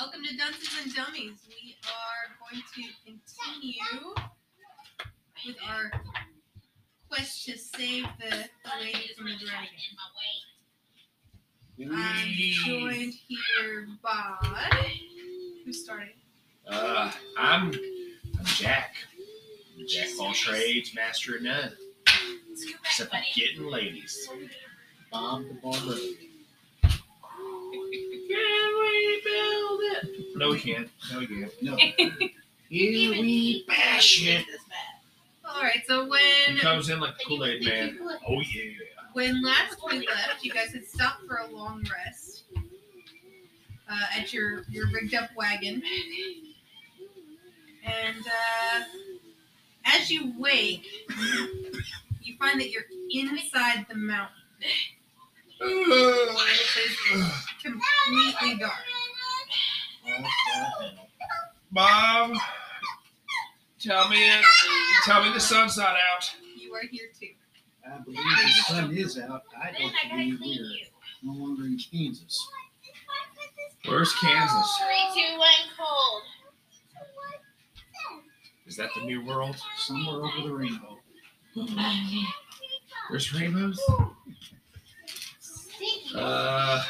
Welcome to Dunces and Dummies. We are going to continue with our quest to save the, the lady from the dragon. I'm joined here by who's starting? Uh, I'm, I'm Jack. Jack of all trades, master of none. Except for getting ladies. Bob the Barber. No, we can't. No, we can't. No. Here we bash it. All right. So when He comes in like the Kool Aid man. Oh yeah. when last we left, you guys had stopped for a long rest uh, at your your rigged up wagon, and uh, as you wake, you find that you're inside the mountain. It is completely dark. Mom, tell me it. Tell me the sun's not out. You are here too. I believe the sun is out. I don't believe we're no longer in Kansas. Where's Kansas? Three, two, one, cold. Is that the new world? Somewhere over the rainbow. There's rainbows. Uh,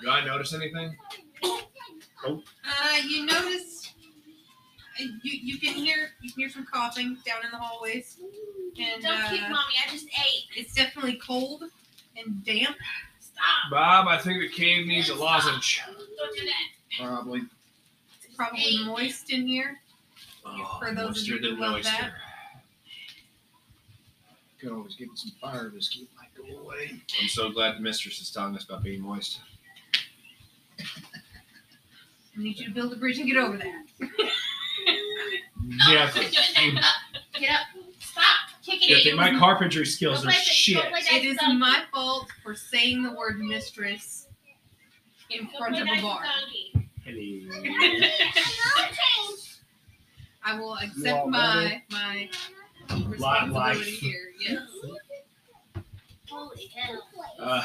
do I notice anything? Uh, you notice uh, you you can hear you can hear some coughing down in the hallways, and Don't kick uh, mommy. I just ate. it's definitely cold and damp. Stop. Bob, I think the cave needs a lozenge. Don't do that. Probably. It's probably moist in here. Oh, For those of moister you who than love moister. that. Could always get some fire to keep might go away. I'm so glad the mistress is telling us about being moist. I need you to build a bridge and get over that. Yeah. Get up. Stop. Kick it. Good It my was- carpentry skills Don't are play that- shit. don't play that It is donkey. my fault for saying the word mistress in Don't front play of that a bar. donkey. Hello. I will all accept my my responsibility here. Yes. Holy hell. Uh,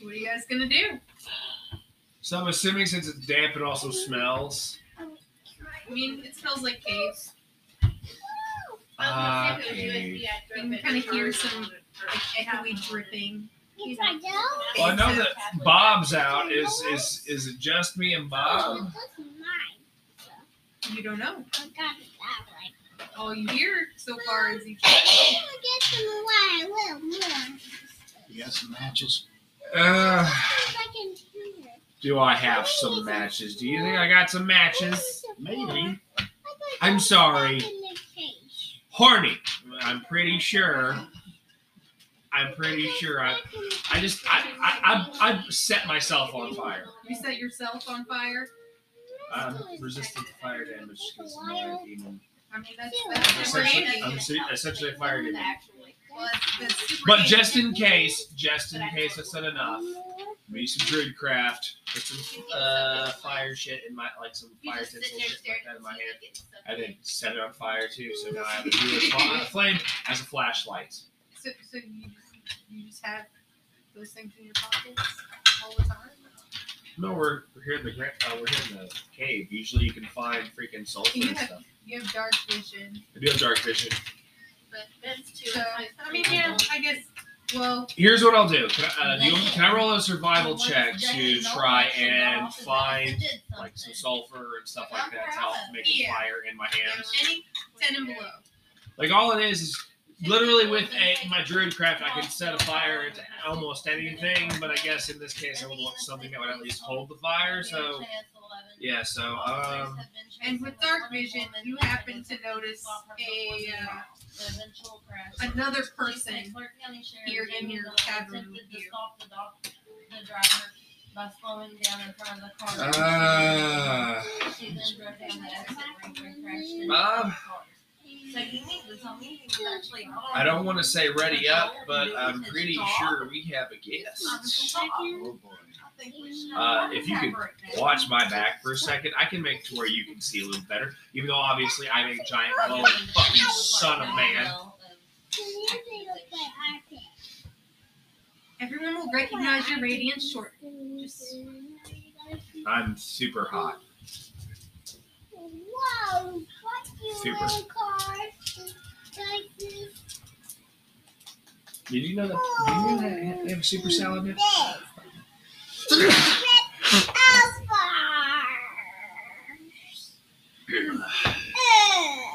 What are you guys gonna do? So I'm assuming since it's damp, it also smells. I mean, it smells like caves. Ah, I was gonna okay. if it was USB, I'd You can kind of hear some car. like echoey dripping. Well, I know that Bob's out. Is is is it just me and Bob? You don't know. All you hear so far is each other. You got some matches. Uh, do I have some matches? Do you think I got some matches? Maybe. I'm sorry. Horny. I'm pretty sure. I'm pretty sure I. I just I I I, I set myself on fire. You set yourself on fire. I'm resistant to fire damage because my demon. I mean, that's I'm that's never essentially. I'm se- essentially a fire demon. Well, that's, that's super But just in case, just in case that's not enough, maybe some druid craft, put some uh, fire shit in my like some fire tinsel there shit like staring that in my at hand. the ceiling, I then set it on fire too, so now I have a druid fa- flame as a flashlight. So, so you just you just have those things in your pockets all the time. No, we're, we're here in the gra- uh, we're here in the cave. Usually you can find freaking sulfur You and have- stuff. You have dark vision. I do have dark vision. But that's too. So I mean, yeah, I guess. Well, Here's what I'll do. Can I, uh, do you, can I roll a survival check to try and find like some sulfur and stuff like that to help make a fire in my hands? any ten and below. Like all it is is literally with a, my druid craft, I can set a fire to almost anything. But I guess in this case, I would want something that would at least hold the fire. So yeah, so um, And with dark vision, you happen to notice a uh, another person here in your cabin with you. By slowing down in front of the car. uh, She then drove down the exit ramp and crashed Bob? So you need to tell me he was actually I don't want to say ready up, but I'm pretty sure we have a guest. Oh boy. Uh, if you could watch my back for a second, I can make it to where you can see a little better. Even though obviously I'm a giant glowing fucking son of man. Everyone will recognize your radiance shortly. Just I'm super hot. Whoa, Super. like cars like this? Did you know that? Did you know that they have a super salad now? This.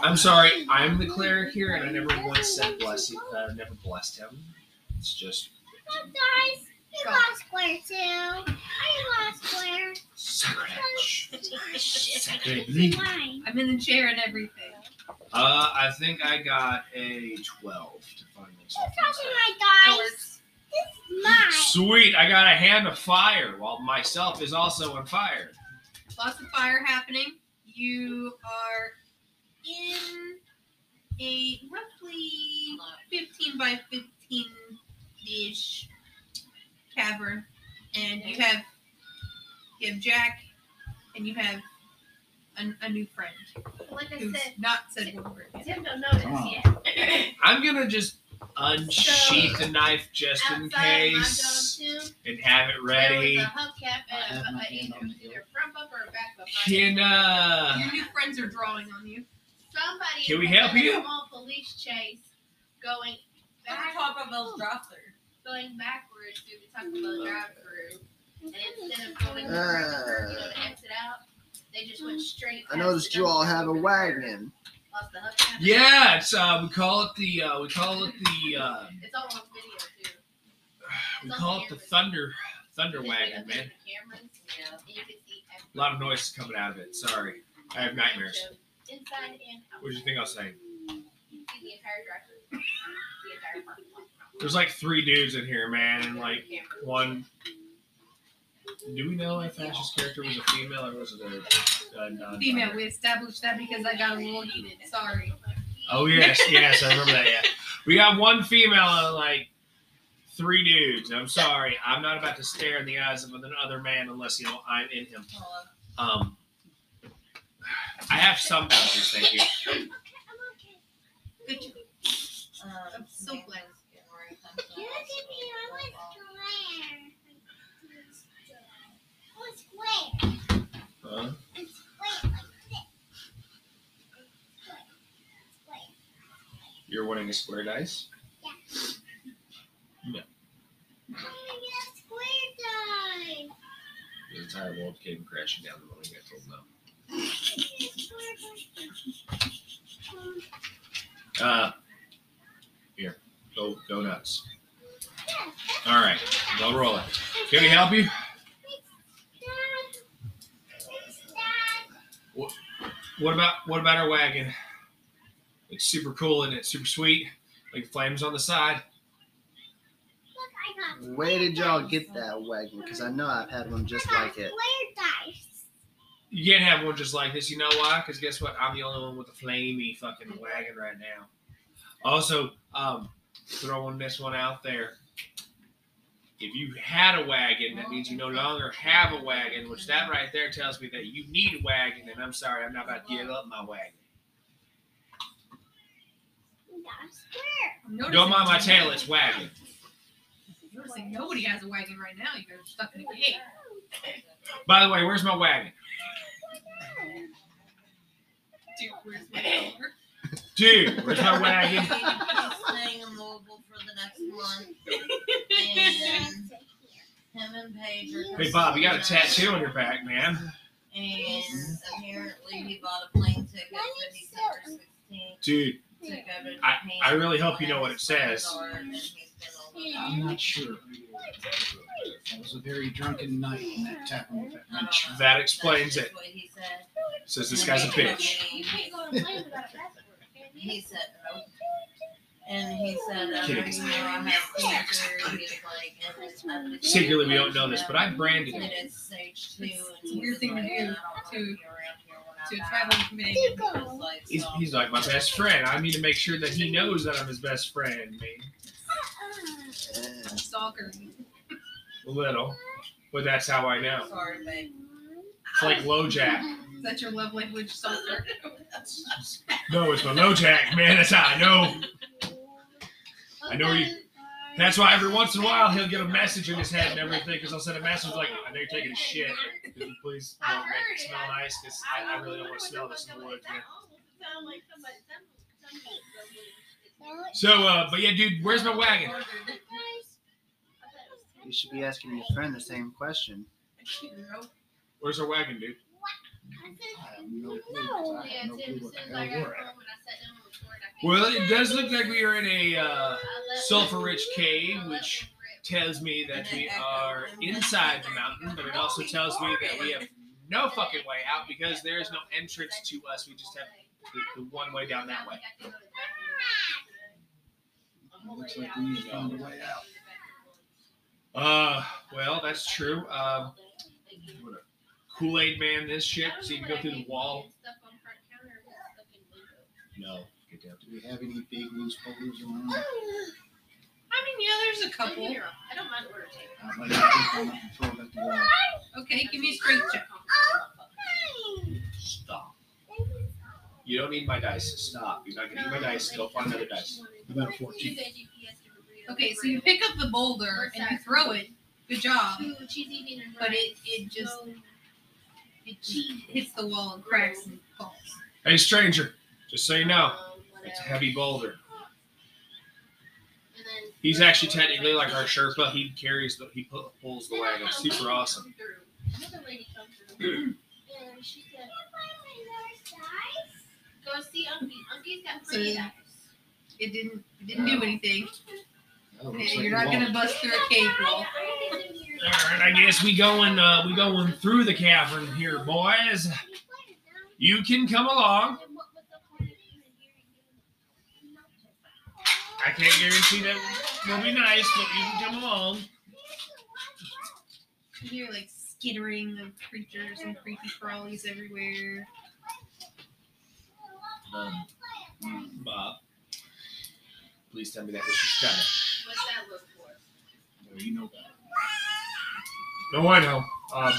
I'm sorry, I'm the cleric here, and I never once said bless. Uh, never blessed him. It's just Guys, you got square too. I got square. sacrilege. Sacrilege. Mine. I'm in the chair and everything. Uh, I think I got a twelve to find Who's myself. touching my dice? This is mine. Sweet, I got a hand of fire, while myself is also on fire. Lots of fire happening. You are in a roughly 15 by 15 ish cavern, and you have you have Jack, and you have a, a new friend Like I who's said, not said one word. Tim don't notice Oh. yet. I'm gonna just unsheath the knife just in case and have it ready. There was a I have a, my a, hand either, either front bumper or back bumper. Can uh, Your new friends are drawing on you. Somebody Can we was help you? A small police chase going At back, the top of those drive-through. going backwards through the Taco Bell drive-through, and instead of going around the curve, you know, to exit out, they just went straight. I noticed you all have a over the wagon. Lost the hubcap. yeah, it's uh, we call it the uh, we call it the uh, It's all on video too. we call it the thunder thunder wagon, man. Cameras, yeah. You can A lot of noise is coming out of it. Sorry, I have nightmares. Inside and out. What do you think I was saying? The entire drive-through. The entire parking lot. There's like three dudes in here, man, and like Cameras. one. Do we know if Ash's character was a female or was it a, a non Female, we established that because I got a little heated. Sorry. Oh yes, yes, I remember that. Yeah, we got one female and like three dudes. I'm sorry, I'm not about to stare in the eyes of another man unless you know I'm in him. Um, I have some boundaries, thank you. I'm okay. Good job. Um, I'm so glad. that's getting ready to come to You us. look at me, I was square. I was square. Huh? It's square like this. It's square. Square. You're winning a square dice. I'm gonna get a square die. The entire world came crashing down the moment I told them. Uh, here, go go nuts. All right, go roll it. Can we help you? What about what about our wagon? It's super cool and it's super sweet. Like flames on the side. Where did y'all get that wagon? Because I know I've had one just like it. Square dice. You can't have one just like this. You know why? Because guess what? I'm the only one with a flamey fucking wagon right now. Also, um, throwing this one out there. If you had a wagon, that means you no longer have a wagon, which that right there tells me that you need a wagon. And I'm sorry, I'm not about to give up my wagon. We got a square. I'm noticing- Don't mind my tail, it's wagon. You're noticing nobody has a wagon right now. You guys are stuck in a cave. By the way, where's my wagon? Dude, where's my car? Dude, where's my wagon? Staying in Louisville for the next month. And him and Paige are. Hey, Bob, you got a tattoo on your back, man. And apparently he bought a plane ticket for December 16th Dude, to go to Japan. I- I really hope you know what it says. And he's been on I'm not sure. That was a very drunken night in that tavern with that I don't wench. know. that explains That's it. what he said. Says this guy's a bitch. He- He said, nope. And he said, I know you know I have cancer. He's like, and it's I've Secretly, we don't know this, but I branded And it. it's stage two. And It's a weird thing to do to- to To a traveling companion. He's, he's like my best friend. I need to make sure that he knows that I'm his best friend, man. Uh, Stalker. A little. But that's how I know. Sorry, babe. It's like low jack. Is that your love language, stalker? No, it's my low jack, man. That's how I know. I know you- That's why every once in a while he'll get a message in his head and everything because I'll send a message like, I know you're taking a shit. Could you please you know, make it smell nice? Because I, I really don't want to smell this in the woods, man. So, uh, but yeah, dude, where's my wagon? You should be asking your friend the same question. Where's our wagon, dude? I no clue. 'cause no clue what the hell we're at. Well, it does look like we are in a uh, sulfur-rich cave, which tells me that we are inside the mountain, but it also tells me that we have no fucking way out because there is no entrance to us. We just have the, the one way down that way. Looks like we find a way out. Uh, well, that's true. Um, Kool Aid Man, this shit, so you can go through the wall. No, get down. Do we have any big loose boulders around? I mean, yeah, there's a couple. I don't mind order taking. I might have to pick one up and throw it at the wall. Okay, give me a strength check. Stop. You don't need my dice. Stop. You're not gonna need my dice. Go find another dice. About a 14. Okay, so you pick up the boulder and you throw it. Good job. She's eating and But it it just it hits the wall and cracks and falls. Hey, stranger. Just so you know, um, it's a heavy boulder. He's actually technically like our Sherpa. He carries the, he pulls the wagon. Super awesome. Another lady come through. And she said, go see Unky. Unky's got pretty So- dice. It didn't it didn't do anything. Oh, Okay, You're not gonna bust through a cave wall. All right, I guess we going uh, we going through the cavern here, boys. You can come along. I can't guarantee that it will be nice, but you can come along. You hear like skittering of creatures and creepy crawlies everywhere. Um, Bob, please tell me that this is coming. What's that look for? No, you know better. No, I know. Um,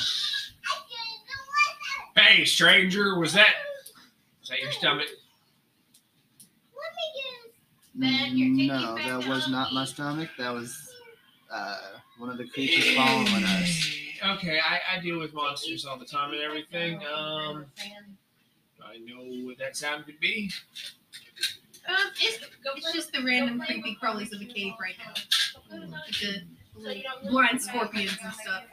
hey, stranger, was that was that your stomach? Ben, you're taking No, that was not my stomach. That was uh, one of the creatures following us. Okay, I, I deal with monsters all the time and everything. Um, I know what that sound could be. Um, it's, it's just the random creepy crawlies of the cave right now. The blind scorpions and stuff.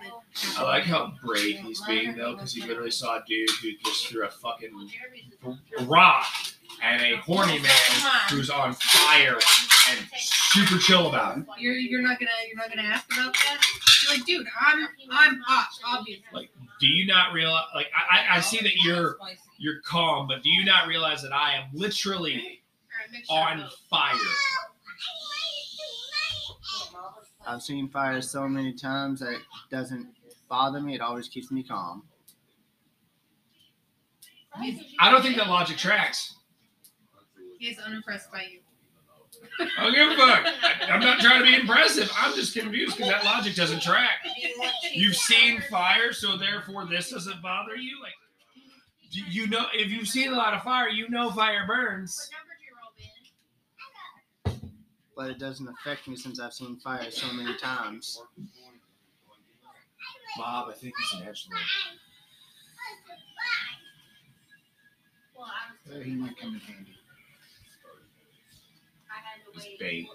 I like how brave he's being though, because he literally saw a dude who just threw a fucking rock and a horny man who's on fire and super chill about it. you're you're not gonna you're not gonna ask about that. You're like, dude, I'm I'm hot, obviously. Like, do you not realize? Like, I, I- I see that you're you're calm, but do you not realize that I am literally on fire? I've seen fire so many times that it doesn't bother me. It always keeps me calm. I don't think that logic tracks. He's unimpressed by you. I don't give a fuck. I, I'm not trying to be impressive. I'm just confused because that logic doesn't track. You've seen fire, so therefore this doesn't bother you. Like, do you know if you've seen a lot of fire, you know fire burns. But it doesn't affect me since I've seen fire so many times. Bob, I think he's an edgelord. Uh, he might come in handy. He's bait.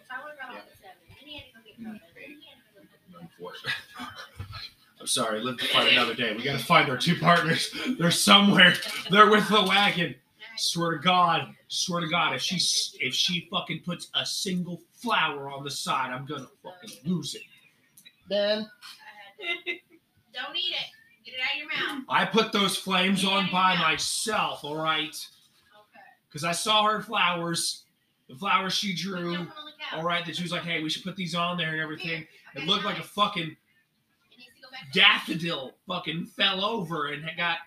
Unfortunately. I'm sorry, live to fight another day. We gotta find our two partners. They're somewhere. They're with the wagon. Swear to God, swear to God, if she if she fucking puts a single flower on the side, I'm gonna fucking lose it. Then Don't eat it. Get it out of your mouth. I put those flames on by myself, all right? Okay. Because I saw her flowers, the flowers she Put drew, them on the couch. all right. That she was like, hey, we should put these on there and everything. It looked like a fucking It needs to go back daffodil fucking fell over and got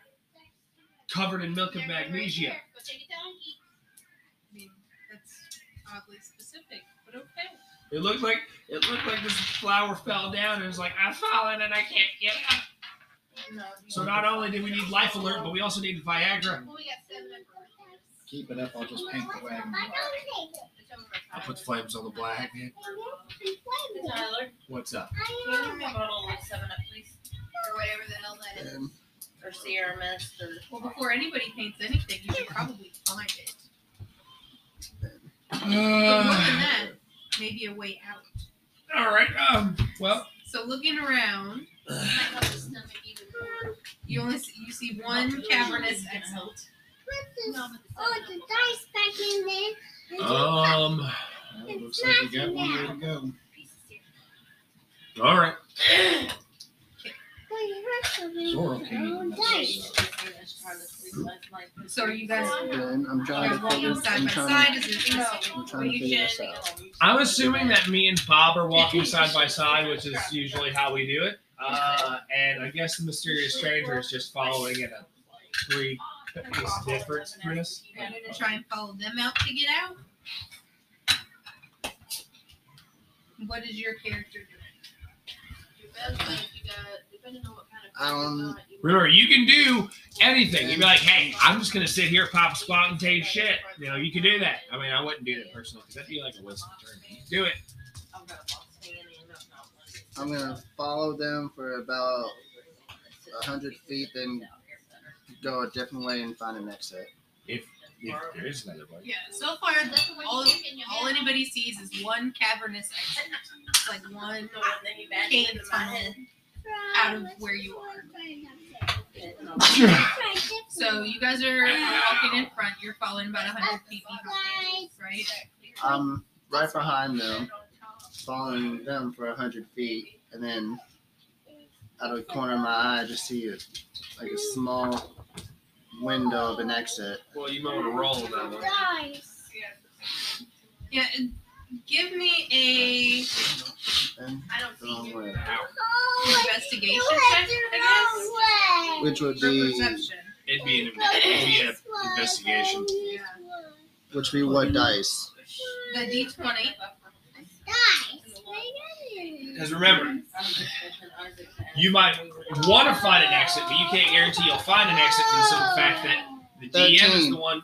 covered in milk of There, right magnesia. there. Go take it down and eat. I mean, that's oddly specific, but okay. It looked like it looked like this flower fell down and it was like, I've fallen and I can't get up. So not only did we need life alert, but we also needed Viagra. Well, we got seven of them. keep it up, I'll just paint the wagon black. I'll put the flames on the black. Tyler, What's up? can you give me a bottle of Seven Up, please? Or whatever the hell that is. And Or Sierra Mist, or Well, before anybody paints anything, you should probably find it. But more Uh, than that, maybe a way out. all right. Um. Well. So looking around, Might help the stomach even more. you only see, you see one cavernous exit. No, but the Oh, Seven the dice back in there. Um. Well, Looks like we got one way to go. Up pieces here. All right. Well, you heard something. Zorro came in. So are you guys, then I'm you trying guys to walking figure. side I'm by trying side? to, Is there a I'm trying to figure this out. I'm assuming that me and Bob are walking side by side, which is usually how we do it. Uh, and I guess the mysterious stranger is just following at a three pace difference, Chris. You're gonna try and follow them out to get out? What is your character doing? Your best bet, you got, depending on what kind of. I don't- you Remember, you can do anything. You'd be like, hey, I'm just gonna sit here, pop a squat, and take shit. You know, you can do that. I mean, I wouldn't do that personally because that'd be like a waste of turn. You can do it. I'm gonna follow them for about a hundred feet, then go a different way and find an exit. If there is another way. Yeah, so far, all, you think in your all anybody sees is one cavernous exit. It's like one cave tunnel out of where you are. So you guys are walking in front. You're following about 100 feet behind, right? I'm right behind them, following them for hundred feet, and then out of the corner of my eye, I just see it like a small window of an exit. Well, you might want to roll that one. Yeah, and give me a don't the see wrong you. way. Oh, investigation check, I wrong way. Which would be perception. It'd be an, it'd be this an way, investigation. go this Yeah. which would be what dice? The D20. Dice. Because remember, you might want to find an exit, but you can't guarantee you'll find an exit for the simple fact that the DM is the one.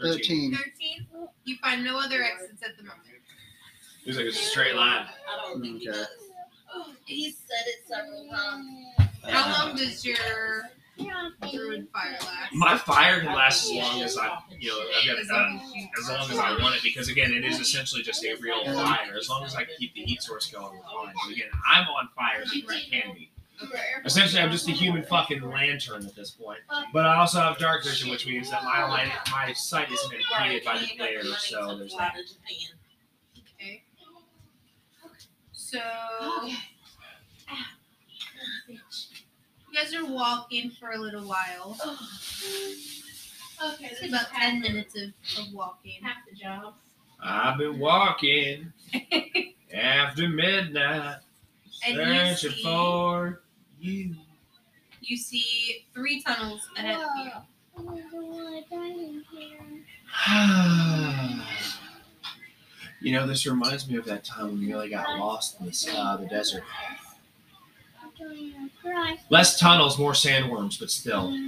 13. Thirteen. You find no other exits at the moment. It was like a straight line. I don't think he Okay. does. He said it several times. How long does your druid fire last? My fire can last as long as I, you know, I've As got, uh, long as long as I want it, because again, it is essentially just a real fire. As long as I keep the heat source going, we're fine. But again, I'm on fire, so I can be. Essentially, I'm just a human fucking lantern at this point. But I also have dark vision, which means that my light, my sight isn't impeded by the glare. So there's that. Okay. So you guys are walking for a little while. Okay, It's about 10 minutes of, of walking. Half the job. I've been walking after midnight, And you searching see- for you. You see three tunnels ahead of you. you know, this reminds me of that time when we really got lost in the, uh, the desert. Less tunnels, more sandworms, but still. There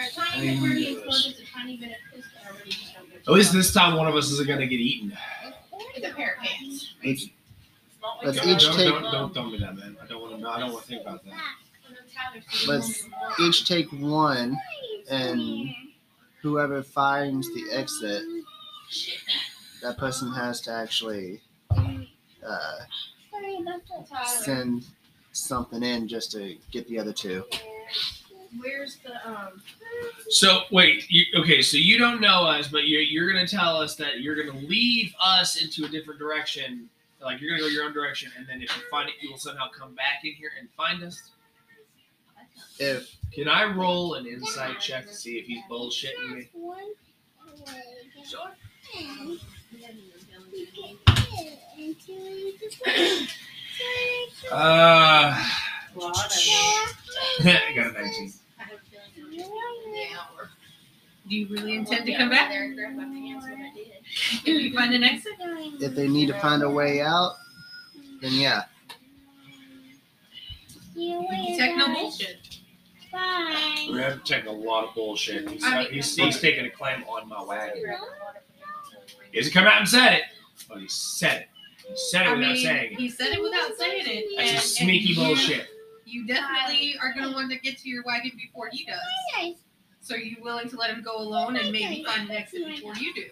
are tiny bit where he explodes a tiny bit of piss already just don't get At least this time, one of us isn't gonna get eaten. With a pair of pants. Each, Don't, Let's don't, each don't, take- don't, don't tell me that, man. I don't want to. I don't want to think about that. Let's each take one, and whoever finds the exit, that person has to actually uh, send something in just to get the other two. Where's the um? So wait, you, okay? So you don't know us, but you're you're gonna tell us that you're gonna leave us into a different direction. Like you're gonna go your own direction, and then if you find it, you will somehow come back in here and find us. If Can I roll an insight check to see if he's bullshitting me? Sure. Uh, I got a 19. Do you really intend to come back? There and grab my pants when I did. If you find an exit? if they need to find a way out, then yeah. Techno bullshit. Bye. We have taken a lot of bullshit. He's, I mean- he's, he's taking a claim on my wagon. He hasn't come out and said it, but he said it. He said it I without mean, saying it. he said it without saying it. That's and, just sneaky and you- bullshit. You definitely are going to want to get to your wagon before he does. Guys, So are you willing to let him go alone and maybe find an exit before you do?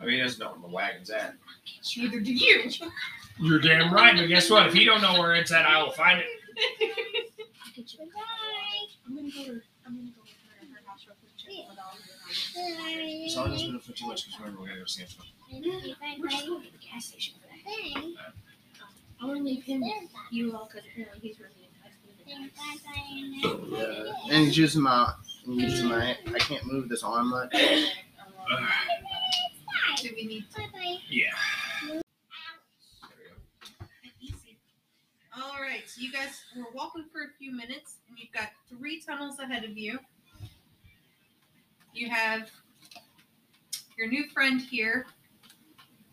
I mean, he doesn't know where the wagon's at. Neither do you. You're damn right, but guess what? If he don't know where it's at, I will find it. Bye. I'm gonna go to, I'm gonna go to her house real quick, check what all of Bye. So I'll just put it for two weeks because remember we gotta go see him. Bye. We're just Bye. going to the gas station for that. Bye. I wanna leave him, Bye. you all, cause apparently he's really enticed me. Yeah. And he's using my, he's using my, I can't move this arm much. Do we need to? Bye. Bye. Yeah. All right, so you guys were walking for a few minutes, and you've got three tunnels ahead of you. You have your new friend here,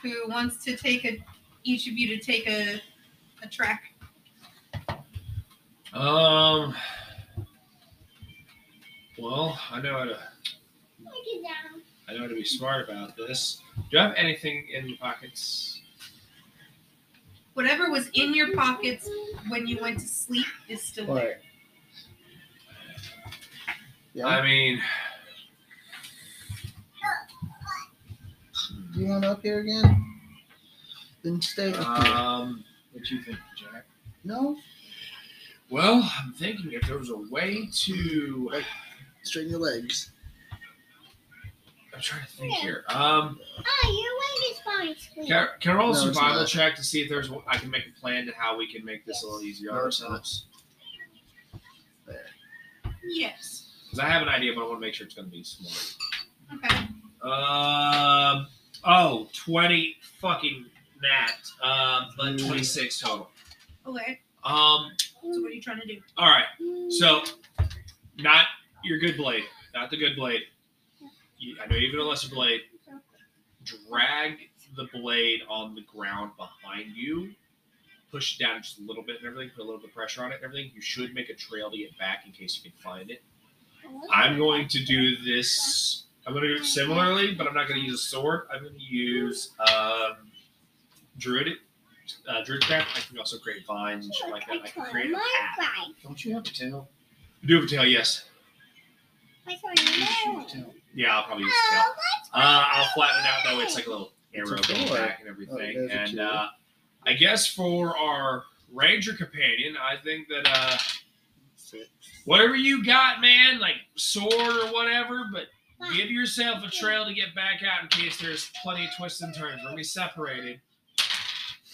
who wants to take a each of you to take a a track. Um. Well, I know how to. Look it down. I know how to be smart about this. Do I have anything in the pockets? Whatever was in your pockets when you went to sleep is still there. What? Yeah. I mean, Do you want up here again? Then stay up here. um. What do you think, Jack? No, Well, I'm thinking if there was a way to. Straighten your legs. I'm trying to think here. Um. Oh, your leg is fine. sweetie. Can, can I roll a No, it's survival not. check to see if there's I can make a plan to how we can make this a little easier on No, it's ourselves? Yes. Because I have an idea, but I want to make sure it's going to be smart. Okay. Um. Oh, 20 fucking nat. Um, but 26 total. Okay. Um. So what are you trying to do? All right. So, not your good blade, not the good blade. You, I know even a lesser blade. Drag the blade on the ground behind you. Push it down just a little bit and everything. Put a little bit of pressure on it and everything. You should make a trail to get back in case you can find it. I'm going to do this. I'm going to do it similarly, but I'm not going to use a sword. I'm going to use um, druidic, uh, druidcraft. I can also create vines and shit like that. I can create a path. Don't you have a tail? I Do have a tail, yes. My side. No. Tail. Yeah, I'll probably use a tail. Oh, Uh, I'll flatten it out that way. It's like a little arrow a going back and Oh, everything. there's a and uh, I guess for our ranger companion, I think that uh, whatever you got, man, like sword or whatever, but give yourself a trail to get back out in case there's plenty of twists and turns. We're gonna be separated.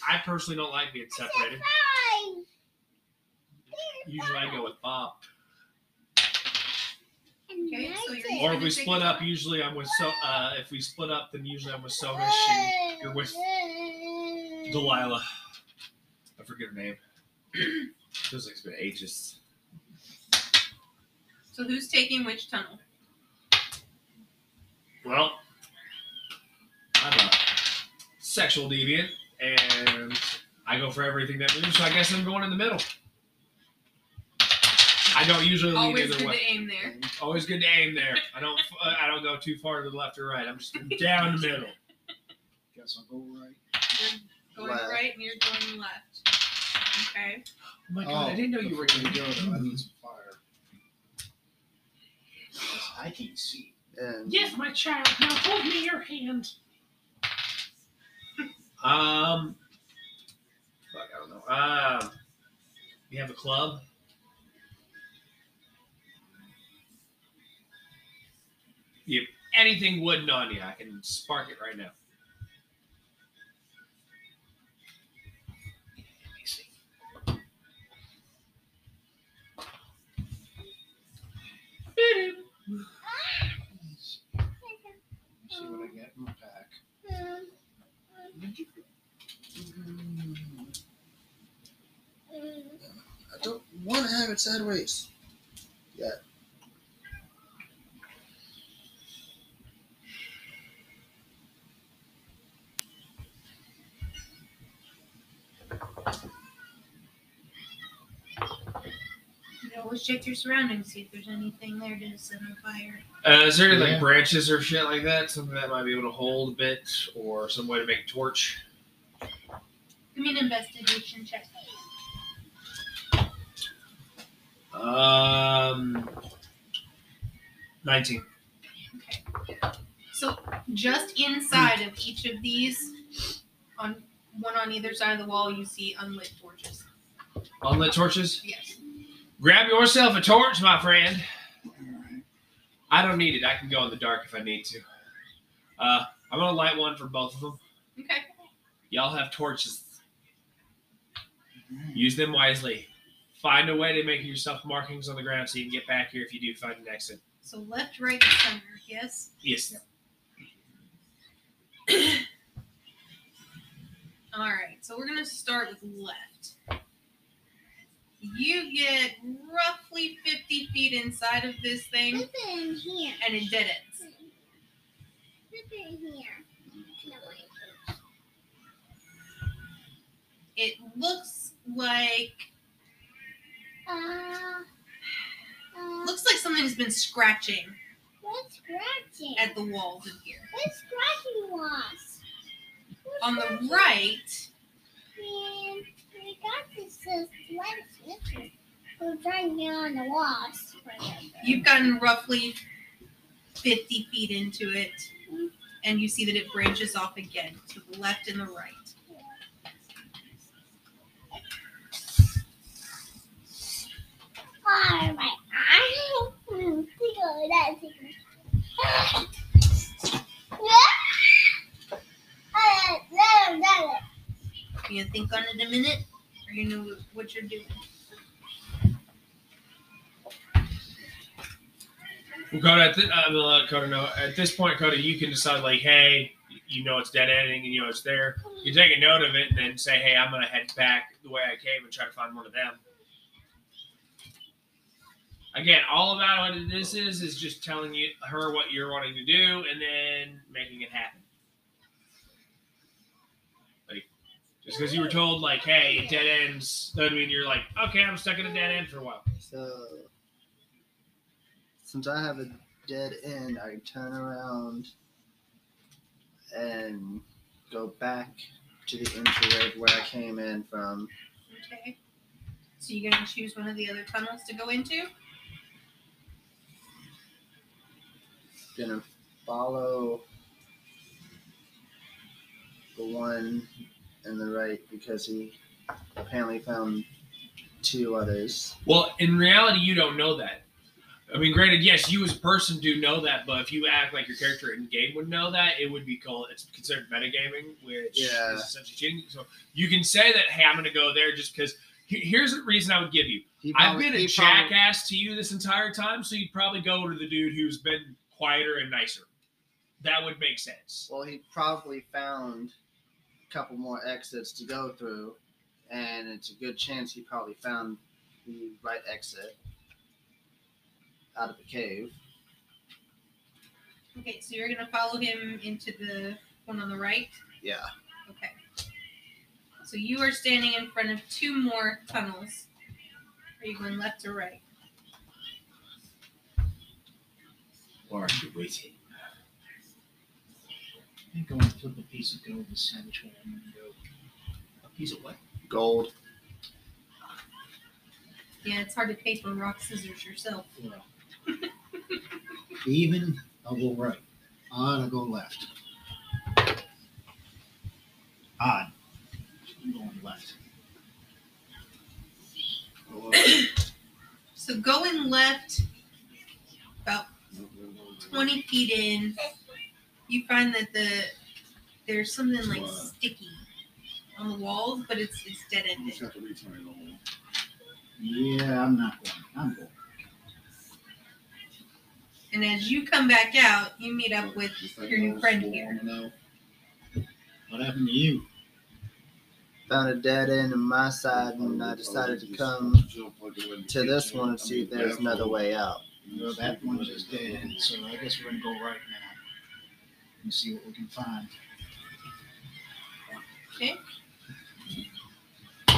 I personally don't like being separated. Usually I go with Bob. Okay, so you're- Or if we split up, usually I'm with so. Uh, if we split up, then usually I'm with Somush and you're with Delilah. I forget her name. Feels like it's been ages. So who's taking which tunnel? Well, I'm a sexual deviant, and I go for everything that moves. So I guess I'm going in the middle. I don't usually lean Always either good way. to aim there. Always good to aim there. I don't. uh, I don't go too far to the left or right. I'm just down the middle. Guess I'll go right. You're going Left. right and you're going left. Okay. Oh my god! I didn't know you were going to go, go. though, I need some fire. Yes, I can't see. And Yes, my child. Now hold me your hand. Um. Fuck, I don't know. Um. You have a club. You have anything wooden on you? I can spark it right now. See. See what I got in my pack. I don't want to have it sideways. Yeah. No always check your surroundings, see if there's anything there to set on fire. Uh, is there any Yeah. like branches or shit like that? Something that might be able to hold a bit, or some way to make a torch? Give me an investigation check. Um, nineteen. Okay. So just inside of each of these, on one on either side of the wall, you see unlit torches. Unlit torches. Yes. Grab yourself a torch, my friend. I don't need it. I can go in the dark if I need to. Uh, I'm gonna light one for both of them. Okay. Y'all have torches. Use them wisely. Find a way to make yourself markings on the ground so you can get back here if you do find an exit. So left, right, center. Yes. Yes. All right. So we're gonna start with left. You get roughly 50 feet inside of this thing, Put it in here. and it dead ends. Put it in here. No. It looks like Uh, uh, looks like something has been scratching what's scratching? at the walls in here. What's scratching was? On the right, Man, we got this uh, trying to on the walls. you've gotten roughly 50 feet into it, and you see that it branches off again to the left and the right. All right. I think of that. You think on it a minute, you know what you're doing? Well, Koda, at th- I'm. At this point, Koda, you can decide like, hey, you know it's dead ending and you know it's there. You take a note of it and then say, hey, I'm gonna head back the way I came and try to find one of them. Again, all about what this is is just telling you her what you're wanting to do and then making it happen. Just because you were told like, hey, it dead ends, doesn't mean you're like, okay, I'm stuck in a dead end for a while. So, since I have a dead end, I turn around and go back to the entryway where I came in from. Okay. So you're gonna choose one of the other tunnels to go into? Gonna follow the one in the right because he apparently found two others. Well, in reality, you don't know that. I mean, granted, yes, you as a person do know that, but if you act like your character in game would know that, it would be called it's considered metagaming, which Yeah. is essentially cheating. So you can say that, hey, I'm going to go there just because. Here's the reason I would give you. He I've been a he probably- jackass to you this entire time, so you'd probably go to the dude who's been quieter and nicer. That would make sense. Well, he probably found couple more exits to go through, and it's a good chance he probably found the right exit out of the cave. Okay, so you're gonna follow him into the one on the right? Yeah. Okay. So you are standing in front of two more tunnels. Are you going left or right? Or are you waiting? I'm going to flip a piece of gold to sandwich where I'm going to go. A piece of what? Gold. Yeah, it's hard to pay for rock scissors yourself. Well, even, I'll go right. Odd, I'll go left. Odd. I'm going left. So going left about 20 feet in, you find that the there's something like sticky on the walls, but it's it's dead ended. Yeah, I'm not going. I'm going. And as you come back out, you meet up with your new friend here. What happened to you? Found a dead end on my side, and I decided to come to this one and see if there's another way out. Well, that one just dead, so I guess we're gonna go right now and see what we can find. Okay.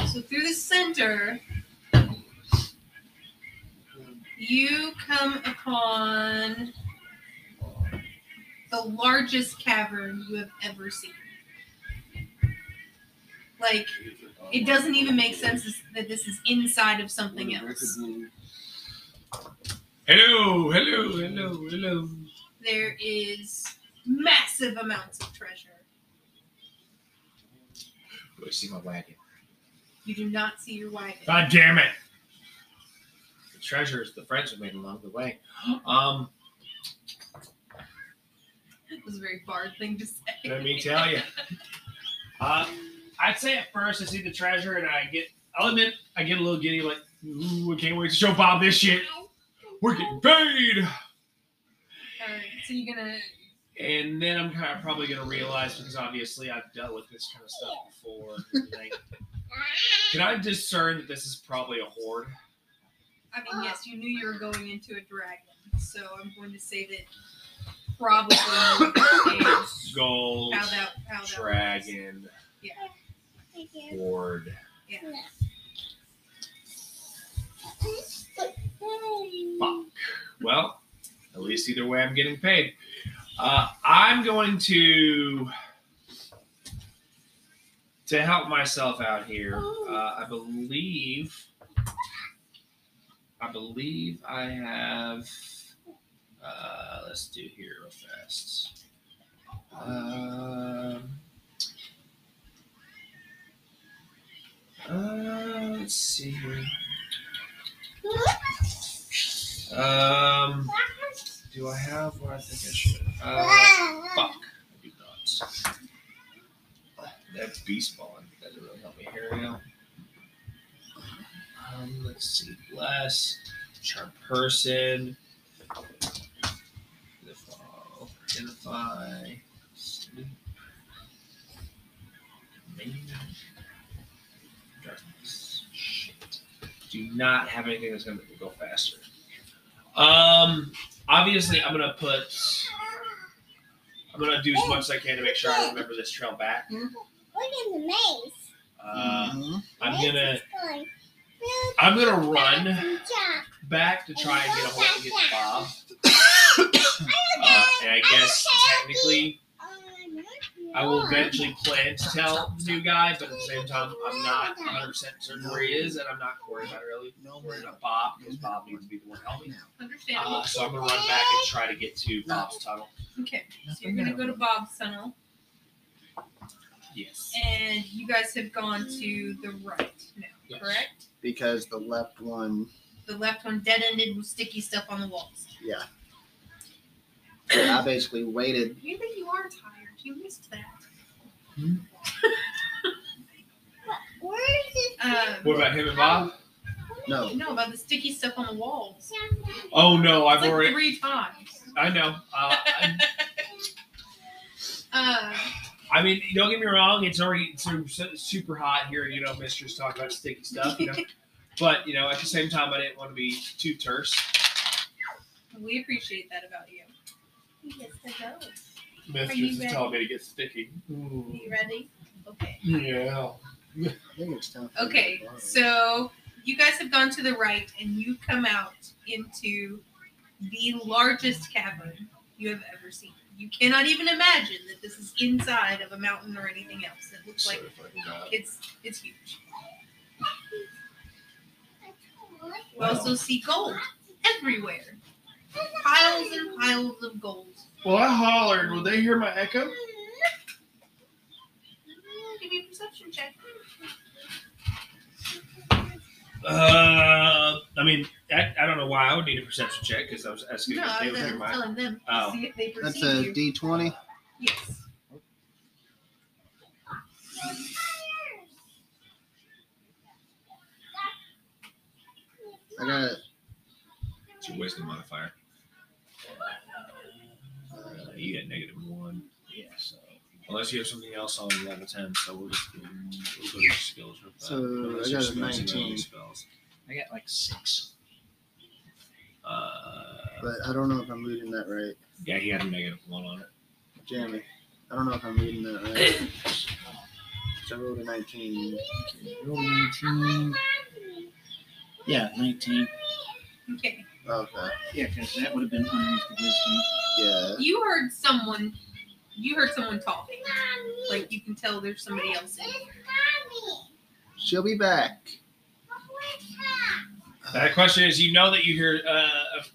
So through the center, you come upon the largest cavern you have ever seen. Like, it doesn't even make sense that this is inside of something else. Hello, hello, hello, hello. There is massive amounts of treasure. Do I see my wagon? You do not see your wagon. God damn it! The treasures the friends have made along the way. Um, That was a very bard thing to say. let me tell you. Uh, I'd say at first I see the treasure and I get, I'll admit, I get a little giddy, like, ooh, I can't wait to show Bob this shit. We're getting paid. Alright, so you're gonna. And then I'm kind of probably going to realize because obviously I've dealt with this kind of stuff before. Can I discern that this is probably a horde? I mean, yes, you knew you were going into a dragon, so I'm going to say that probably Gold, how that how that dragon, horde. Yeah. Fuck. Well, at least either way, I'm getting paid. Uh, I'm going to to help myself out here. Uh, I believe. I believe I have. Uh, let's do here real fast. Um, uh, let's see here. Um, do I have what I think I should? Uh, fuck, I do not. That beast spawn doesn't really help me here now. Um, let's see, bless, charm person, identify, sleep, darkness. Do not have anything that's make me go faster. Um, obviously, I'm gonna put. I'm gonna do as much as I can to make sure I remember this trail back. Look at the maze. Uh. I'm gonna I'm gonna run fast and jump. back to try and get a hold of Bob. Uh, and I guess technically I will eventually plan to tell the new guy, but at the same time I'm not 100 percent certain where he is, and I'm not worried about really No worried about Bob because Bob needs to be the one helping. Understandable. Uh, so I'm gonna run back and try to get to Bob's tunnel. okay, so you're gonna go to Bob's tunnel, Yes. and you guys have gone to the right now, Yes. correct? Because the left one, The left one dead ended with sticky stuff on the walls. yeah. I basically waited. Maybe you are tired. You missed that. Where is this? Um, What about him and Bob? No, no, about the sticky stuff on the walls. Oh no, I've like already. three times. I know. Uh, I, Uh, I mean, don't get me wrong. It's already su- su- super hot here. You know, Mistress talk about sticky stuff. You know, but you know, at the same time, I didn't want to be too terse. we appreciate that about you. He gets to go. Mistress is telling me to get sticky. Are you ready? Okay. Yeah. I think it's time. for Okay, me to so you guys have gone to the right and you come out into the largest cavern you have ever seen. You cannot even imagine that this is inside of a mountain or anything else. It looks like it's it's huge. You also see gold everywhere. Piles and piles of gold. Well, I hollered. Will they hear my echo? Give me a perception check. Uh, I mean, I, I don't know why I would need a perception check because I was asking No, if they I'm would hear my. telling them. Oh. See if they That's perceive a you. D twenty. Yes. I got It's your wisdom modifier. You get negative one. Yeah, so. Unless you have something else on level 10, so we'll just go, we'll go to skills. real fast. So, Unless I got a 19. Spells. I got like six. Uh, but I don't know if I'm reading that right. yeah, he had a negative one on it. Jeremy, I don't know if I'm reading that right. So I rolled a 19. Roll 19. Yeah, 19. Okay. Okay. Yeah, because that would have been underneath the wisdom. Yeah. You heard someone. You heard someone talking. Like you can tell there's somebody else in. here. She'll be back. That question is, you know that you hear. Uh,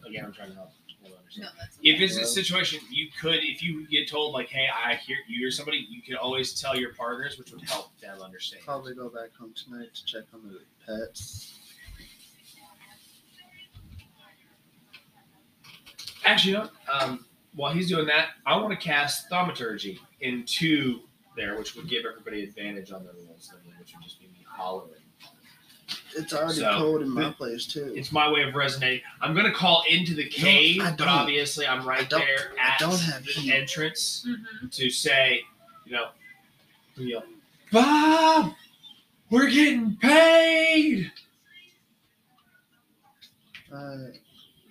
again, I'm trying to help. people understand. No, that's If it's a situation, you could, if you get told like, "Hey, I hear you hear somebody," you could always tell your partners, which would help them understand. Probably go back home tonight to check on the pets. Actually, you know, um, while he's doing that, I want to cast thaumaturgy into there, which would give everybody advantage on their rolls, which would just be me hollering. It's already So, cold in my place too. It's my way of resonating. I'm gonna call into the cave, I but obviously I'm right there I at don't have the heat. entrance Mm-hmm. to say, you know, we yell, Bob, we're getting paid. Uh,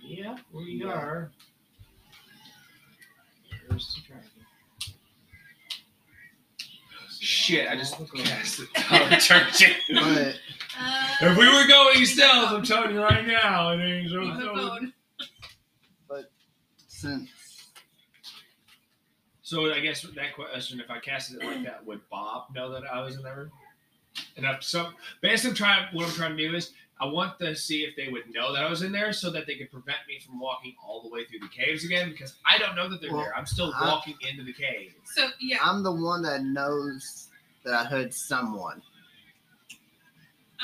Yeah, we Yeah. are. Where's dragon? Shit, I just cast the thaumaturgy. but Uh, if we were going stealth, I'm telling you right now, it ain't so. Keep the since So I guess that question, if I casted it like that, would Bob know that I was in that room? And I'm so basically I'm trying what I'm trying to do is I want to see if they would know that I was in there so that they could prevent me from walking all the way through the caves again because I don't know that they're Well, there. I'm still I- walking into the cave. So yeah, I'm the one that knows that I heard someone.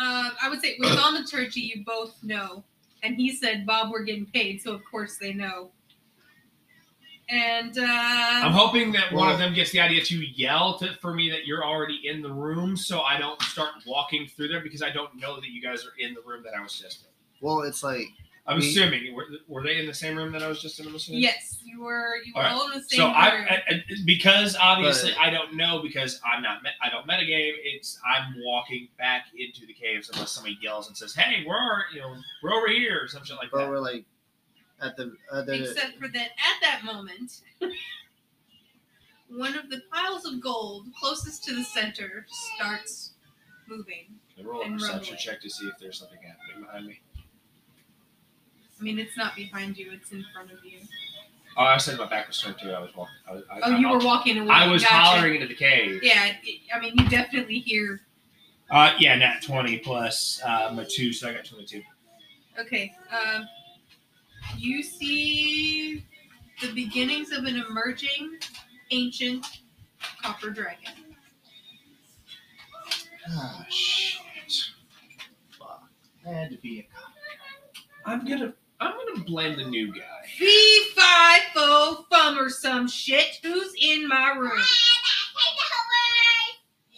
um, I would say with thaumaturgy, you both know, and he said, "Bob, we're getting paid," so of course they know. And uh, I'm hoping that one of them gets the idea to yell to, for me that you're already in the room so I don't start walking through there because I don't know that you guys are in the room that I was just in. Well, it's like I'm Me- assuming were, were they in the same room that I was just in? I'm assuming? yes, you were you were All right. all in the same So I, room. I, I because obviously But- I don't know because I'm not met, I don't metagame. It's I'm walking back into the caves unless somebody yells and says, "Hey, we're you know we're over here" or some shit like but that. But we're like at the other Except for that, at that moment, one of the piles of gold closest to the center starts moving. I roll a and perception rumbling. check to see if there's something happening behind me. I mean, it's not behind you; it's in front of you. Oh, I said my back was turned too. I was walking. I was, I, Oh, I, you were walking away. I was Gotcha. hollering into the cave. Yeah, it- I mean, you definitely hear. Uh, yeah, nat twenty plus uh, my two, so I got twenty-two. Okay, um, you see the beginnings of an emerging ancient copper dragon. Ah, shit. Fuck. Had to be a cop. I'm gonna, I'm gonna blame the new guy. Fee fi fo fum or some shit. Who's in my room?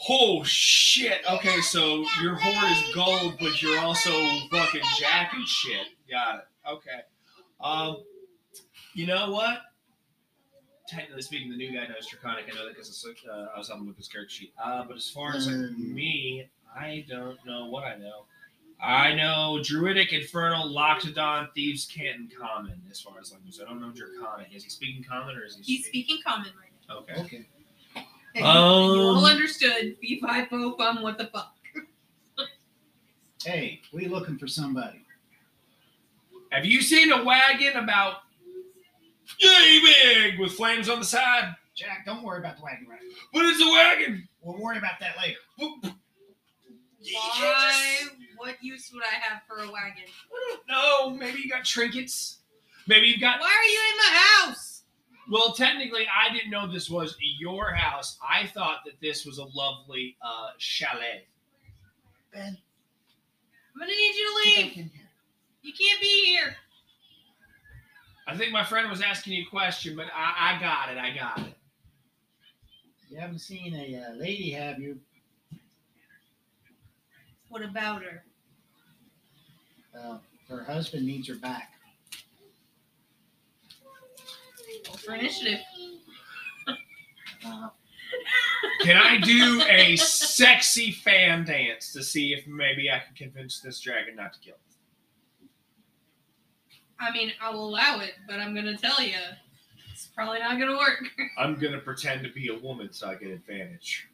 Oh shit! Okay, so your hoard is gold, but you're also fucking jacking shit. Got it. Okay. Um, you know what? Technically speaking, the new guy knows Draconic. I know that because uh, I was helping with his character sheet. Uh, but as far as like, Um. me, I don't know what I know. I know Druidic, Infernal, Loxodon, Thieves, Canton, Common. As far as like, I don't know Draconic. Is he speaking Common or is he? He's speaking common right now. Okay. Okay. And you all Um. understood. Fee fi fo fum. What the fuck? Hey, we looking for somebody. Have you seen a wagon about yay big with flames on the side? Jack, don't worry about the wagon right now. But it's a wagon. We'll worry about that later. Why? What use would I have for a wagon? I don't know. Maybe you got trinkets. Maybe you've got. Why are you in my house? Well, technically, I didn't know this was your house. I thought that this was a lovely uh, chalet. Ben. I'm gonna need you to get leave. Back in here. You can't be here. I think my friend was asking you a question, but I, I got it. I got it. You haven't seen a uh, lady, have you? What about her? Uh, her husband needs her back. Roll for initiative. Uh, Can I do a sexy fan dance to see if maybe I can convince this dragon not to kill? me? I mean, I'll allow it, but I'm gonna tell you, it's probably not gonna work. I'm gonna pretend to be a woman so I get advantage.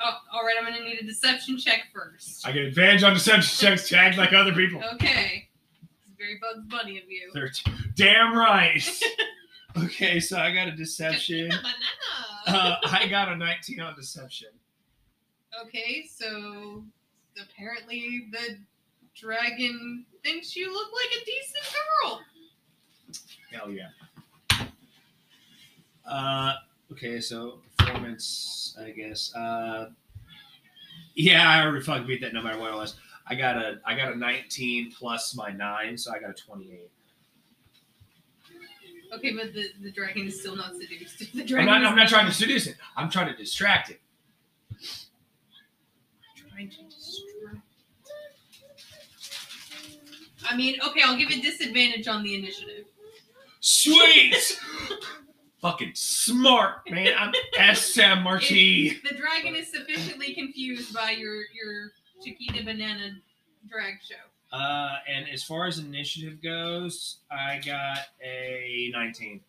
Oh, all right. I'm gonna need a deception check first. I get advantage on deception checks to like other people. Okay. It's very Bugs Bunny of you. 13. Damn right. okay, so I got a deception. banana. Uh, I got a 19 on deception. Okay, so apparently the dragon thinks you look like a decent girl. Hell yeah. Uh, okay, so performance, I guess. Uh, yeah, I already fucking beat that no matter what it was. I got a I got a 19 plus my nine, so I got a 28. Okay, but the, the dragon is still not seduced. The I'm dragon not, I'm not trying to seduce it. I'm trying to distract it. trying to distract. I mean, okay, I'll give it disadvantage on the initiative. Sweet. Fucking smart, man. I'm SM Marti. The dragon is sufficiently confused by your your Chiquita banana drag show. Uh, and as far as initiative goes, I got a 19.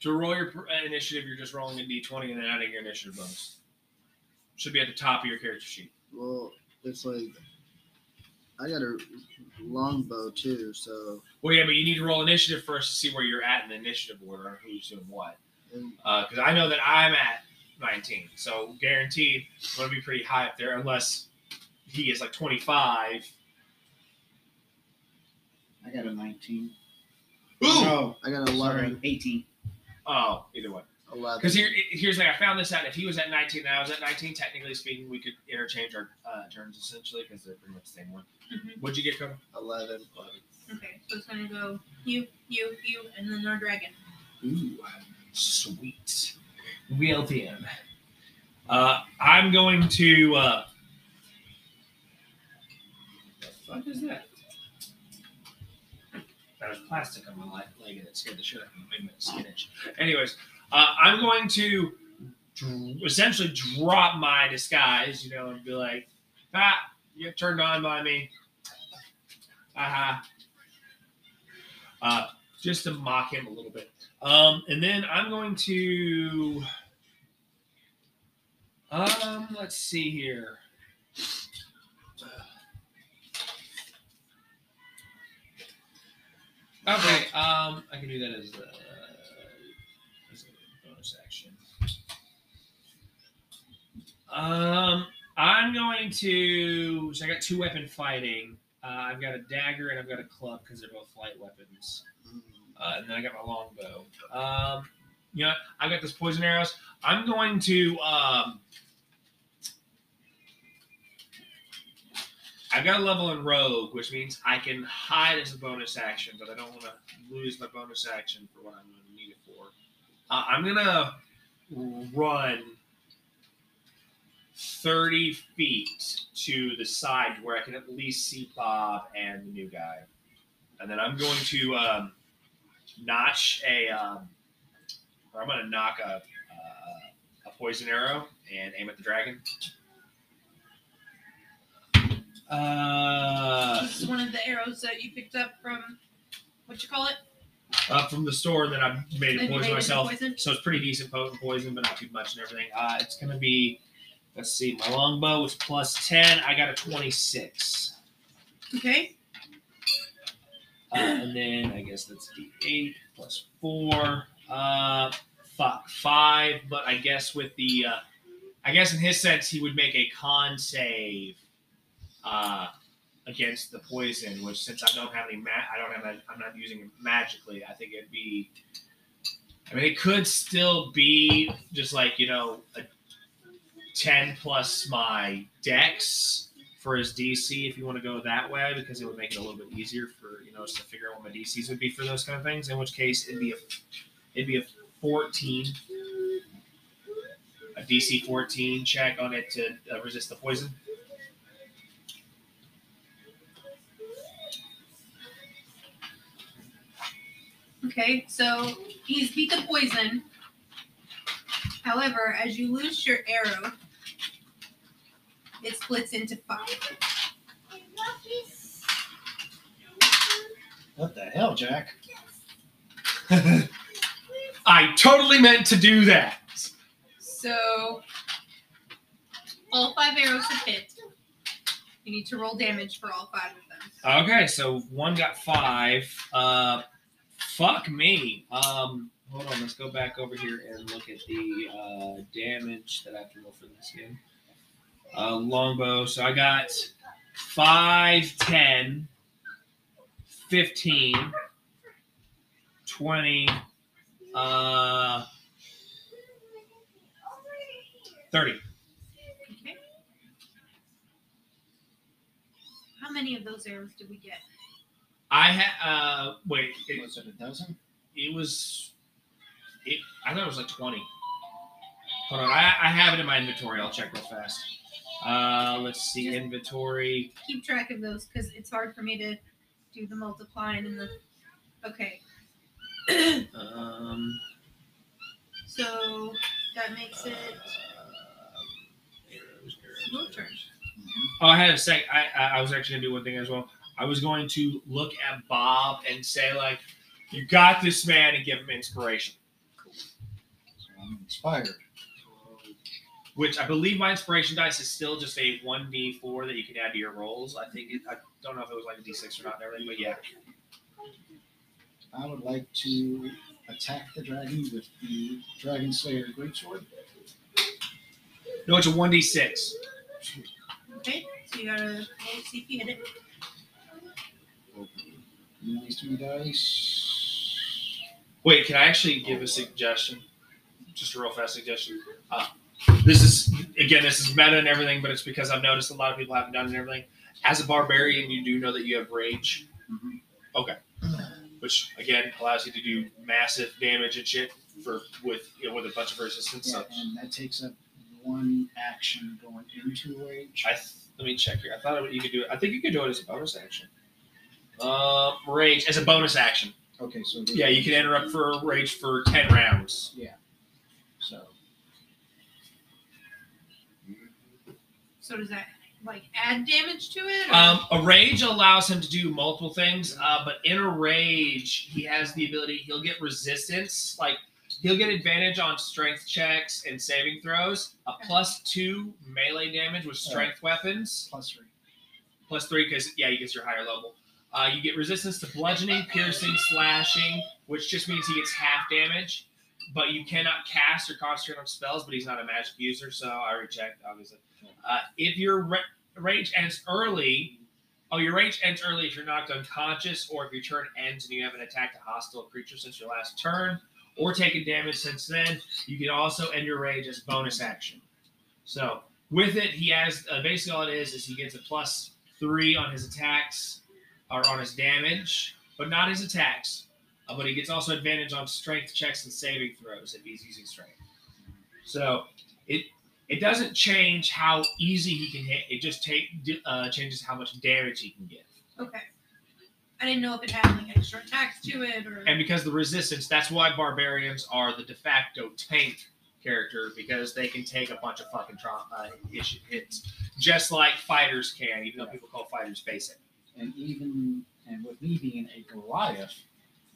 To roll your pr- uh, initiative, you're just rolling a d20 and then adding your initiative bonus. Should be at the top of your character sheet. Well, it's like I got a longbow too, so Well, yeah, but you need to roll initiative first to see where you're at in the initiative order and who's doing what. and uh, Because I know that I'm at 19, so guaranteed I'm going to be pretty high up there unless he is like 25. I got a 19. Ooh! No, I got a sorry, 11. 18. Oh, either way. 11. Because here, here's the thing. I found this out. If he was at 19 and I was at 19, technically speaking, we could interchange our uh, turns essentially because they're pretty much the same one. Mhm. What'd you get, Koda? 11. 11. Okay, so it's gonna go you, you, you, and then our dragon. Ooh, sweet. Well then, uh, I'm going to. Uh, the fuck is that? That was plastic on my leg, leg and it scared the shit out of me. Made me skin itch. Anyways, uh, I'm going to essentially drop my disguise, you know, and be like, ah, you get turned on by me. Aha. Uh, just to mock him a little bit. Um, and then I'm going to. Um, let's see here. Okay, um, I can do that as a, Um, I'm going to. So I got two weapon fighting. Uh, I've got a dagger and I've got a club because they're both light weapons. Uh, and then I got my longbow. Um, you know, I've got this poison arrows. I'm going to. Um, I've got a level in rogue, which means I can hide as a bonus action, but I don't want to lose my bonus action for what I'm going to need it for. Uh, I'm gonna run 30 feet to the side where I can at least see Bob and the new guy, and then I'm going to um, notch a, um, or I'm going to knock a, uh, a poison arrow and aim at the dragon. Uh, This is one of the arrows that you picked up from what you call it? uh, from the store, then I made it poison myself. poison? So it's pretty decent potent poison, but not too much and everything. Uh, it's gonna be, let's see, my longbow was plus ten. I got a twenty-six, Okay. uh, and then I guess that's the eight plus four. Uh, fuck, five. But I guess with the, uh, I guess in his sense, he would make a con save uh, against the poison. Which since I don't have any, ma- I don't have, a, I'm not using it magically. I think it'd be. I mean, it could still be just like you know a ten plus my dex for his DC if you want to go that way because it would make it a little bit easier for you know us to figure out what my DCs would be for those kind of things. In which case, it'd be a it'd be a fourteen, a DC fourteen check on it to uh, resist the poison. Okay, so he's beat the poison. However, as you lose your arrow, it splits into five. What the hell, Jack? I totally meant to do that. So all five arrows have hit. You need to roll damage for all five of them. Okay, so one got five. Uh, fuck me. Um, hold on, let's go back over here and look at the uh, damage that I have to roll for this game. Uh, longbow. So I got 5, 10, 15, 20, uh, 30. Okay. How many of those arrows did we get? I had, uh, wait, it, Was it a dozen? it was it I thought it was like 20. Hold on, I, I have it in my inventory. I'll check real fast. Uh let's see, inventory. Keep track of those because it's hard for me to do the multiplying and the. Okay. Um So that makes it your turn. Oh, I had a sec. I, I I was actually gonna do one thing as well. I was going to look at Bob and say like, "You got this, man," and give him inspiration. So I'm inspired. Which I believe my inspiration dice is still just a one d four that you can add to your rolls. I think it, I don't know if it was like a d six or not and everything, but yeah. I would like to attack the dragon with the Dragon Slayer Greatsword. No, it's a one d six. Okay. So you gotta roll see if you hit it. Use these three dice. Wait, can I actually give a suggestion? Just a real fast suggestion. Uh, this is again, this is meta and everything, but it's because I've noticed a lot of people haven't done it and everything. As a barbarian, you do know that you have rage, Mhm. which again allows you to do massive damage and shit for with you know, with a bunch of resistance. Yeah, and that takes up one action going into rage. I th- let me check here. I thought you could do it. I think you could do it as a bonus action. Uh, rage as a bonus action. Okay, so Yeah, you can interrupt for rage for ten rounds. So So does that like add damage to it? or- Um, a rage allows him to do multiple things, uh, but in a rage, he has the ability. He'll get resistance, like he'll get advantage on strength checks and saving throws. A plus two melee damage with strength weapons, plus three. plus three because yeah, he gets your higher level. Uh, you get resistance to bludgeoning, piercing, slashing, which just means he gets half damage. But you cannot cast or concentrate on spells. But he's not a magic user, so I reject, obviously. Uh, if your ra- rage ends early, oh, your rage ends early if you're knocked unconscious, or if your turn ends and you haven't attacked a hostile creature since your last turn, or taken damage since then. You can also end your rage as bonus action. So with it, he has uh, basically all it is is he gets a plus three on his attacks or on his damage, but not his attacks. Uh, but he gets also advantage on strength checks and saving throws if he's using strength. So it it doesn't change how easy he can hit. It just take uh, changes how much damage he can get. okay. I didn't know if it had like extra attacks to it or. And because the resistance, that's why barbarians are the de facto tank character because they can take a bunch of fucking trauma uh, hits, just like fighters can. Even though people call fighters basic. And even and with me being a Goliath,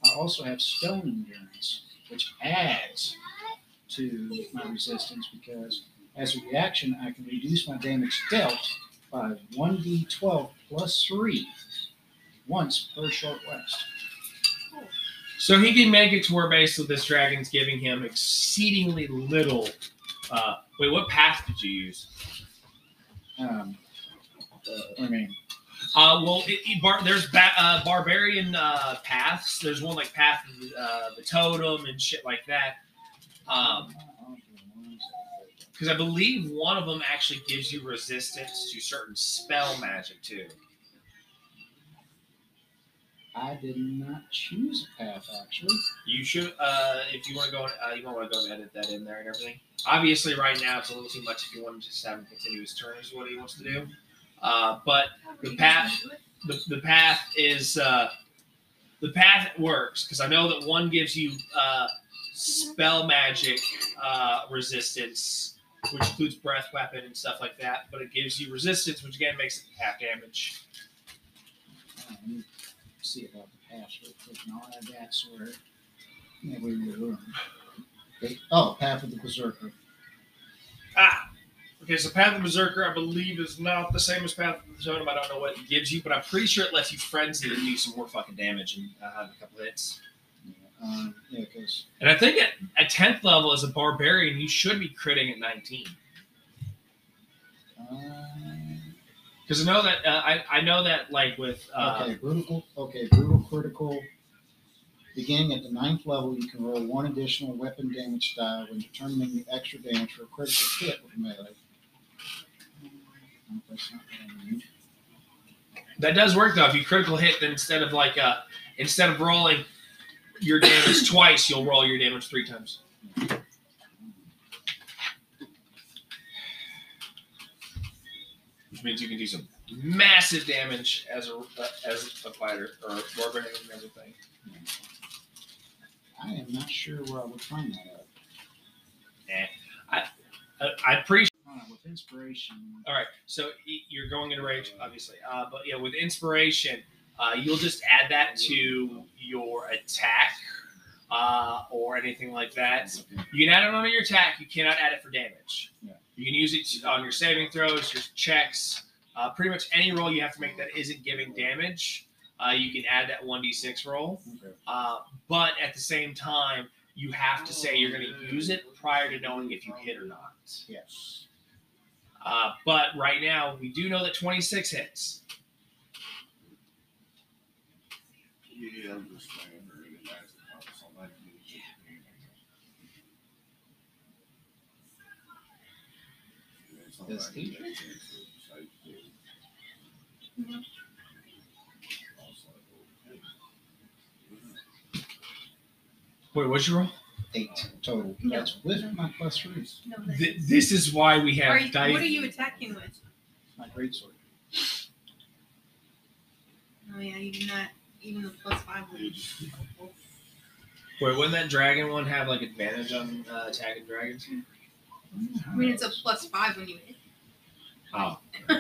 I also have stone endurance, which adds to my resistance because as a reaction, I can reduce my damage dealt by 1d12 plus 3 once per short rest. So he can make it to where basically this dragon's giving him exceedingly little. Uh, wait, what path did you use? Um, I mean, Uh, well, it, it- bar, there's ba- uh, barbarian uh, paths. There's one like path of the, uh, the totem and shit like that. Um, because I believe one of them actually gives you resistance to certain spell magic too. I did not choose a path actually. You should, uh, if you want to go, uh, you might want to go and edit that in there and everything. Obviously, right now it's a little too much if you want to just have him continue his turn is what he wants to do. Uh, but the path, the, the path is uh, the path works because I know that one gives you uh, spell magic uh, resistance, which includes breath weapon and stuff like that. But it gives you resistance, which again makes it half damage. Uh, let me see about the path real quick and I'll add that sort of. Yeah, we were. Okay. Oh, Path of the Berserker. Ah, Okay, so Path of the Berserker, I believe, is not the same as Path of the Totem. I don't know what it gives you, but I'm pretty sure it lets you frenzy and do some more fucking damage and uh, have a couple hits. Yeah, um, yeah, because And I think at, at 10th level as a barbarian, you should be critting at 19. uh, Because I know that uh, I, I know that like with uh, okay, brutal. Okay, brutal critical. Beginning at the ninth level, you can roll one additional weapon damage die when determining the extra damage for a critical hit with melee. Uh, That's not what I need. That does work though. If you critical hit, then instead of like uh instead of rolling your damage twice, you'll roll your damage three times. Which means you can do some massive damage as a uh, as a fighter or a barbarian and everything. I am not sure where I would find that at. Uh, I'm pretty Uh, with inspiration, All right, so you're going into rage, obviously, uh, but yeah, with inspiration, uh, you'll just add that to your attack uh, or anything like that. You can add it on your attack. You cannot add it for damage. Yeah. You can use it on your saving throws, your checks, uh, pretty much any roll you have to make that isn't giving damage. Uh, you can add that one d six roll, Okay. uh, but at the same time, you have to say you're going to use it prior to knowing if you hit or not. Yes. Uh, but right now, we do know that 26 hits. Yeah, I'm just saying. really nice about something this. Yeah, something Does like he? that, so, like, yeah. Also, Wait, what's your roll? Eight total. No. That's with my plus three. No, that's- Th- this is why we have you, dice. what are you attacking with? My great sword. Oh yeah, you do not. Even the plus five would be helpful. Wait, wouldn't that dragon one have like advantage on uh, attacking dragons? I mean, it's a plus five when you hit. Oh.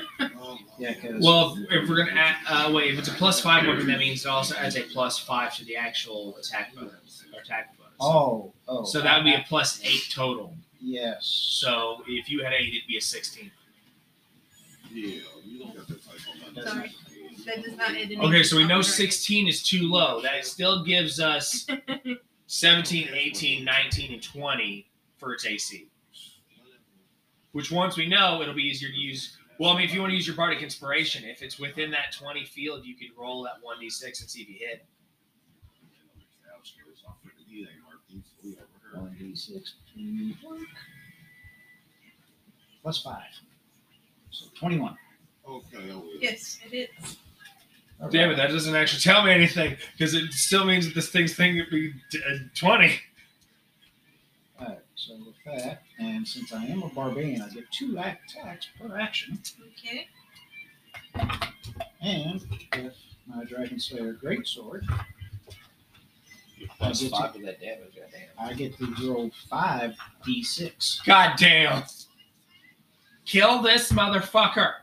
Yeah, because Well, if, if we're gonna add, uh, wait, if it's a plus five weapon, that means it also adds a plus five to the actual attack bonus or attack bonus. Oh, oh. So that would be a plus eight total. yes. So if you had eight, it'd be a sixteen. Yeah, you don't got that type of money. Sorry. That does not add any. Okay, so we know 16 is too low. That still gives us 17, 18, 19, and 20 for its AC. Which once we know, it'll be easier to use. Well, I mean, if you want to use your Bardic Inspiration, if it's within that 20 field, you could roll that 1d6 and see if you hit. One d six Plus five. So twenty-one. Okay, I will. Yes, it is. All Damn it, right. that doesn't actually tell me anything because it still means that this thing's thing would be uh, 20. All right. So with that, and since I am a barbarian, I get two act- attacks per action. Okay. And with my Dragon Slayer Greatsword, Plus I get to- five of that damage, goddamn. I get to roll five d6. Goddamn. Kill this motherfucker.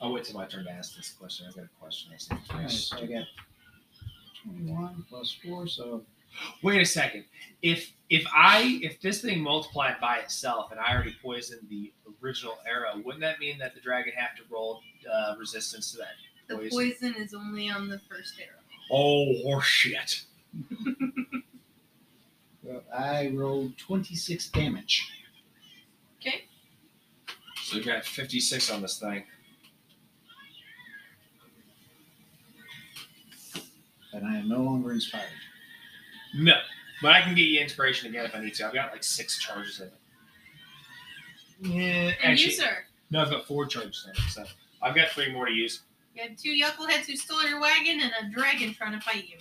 I'll wait till my turn to ask this question. I've got a question. I think. So I got twenty-one plus four, so Wait a second. If if I if this thing multiplied by itself and I already poisoned the original arrow, wouldn't that mean that the dragon have to roll uh, resistance to that? The Poison. poison is only on the first arrow. Oh horseshit. well, I rolled twenty-six damage. Okay. So we got fifty six on this thing. And I am no longer inspired. No, but I can get you inspiration again if I need to. I've got like six charges in it. Yeah, And actually, you, sir. no, I've got four charges in it, so I've got three more to use. You had two yuckleheads who stole your wagon and a dragon trying to fight you.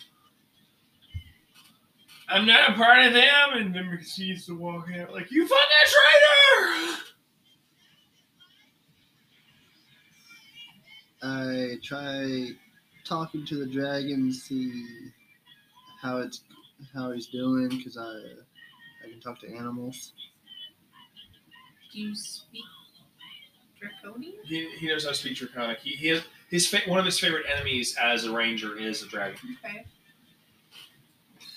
I'm not a part of them, and then proceeds to walk out like, "You fucking traitor!" I try talking to the dragon, see how it's how he's doing, because I I can talk to animals. Do you speak Draconian? He, he knows how to speak Draconic. He, he has, his fa- one of his favorite enemies as a ranger is a dragon. Okay.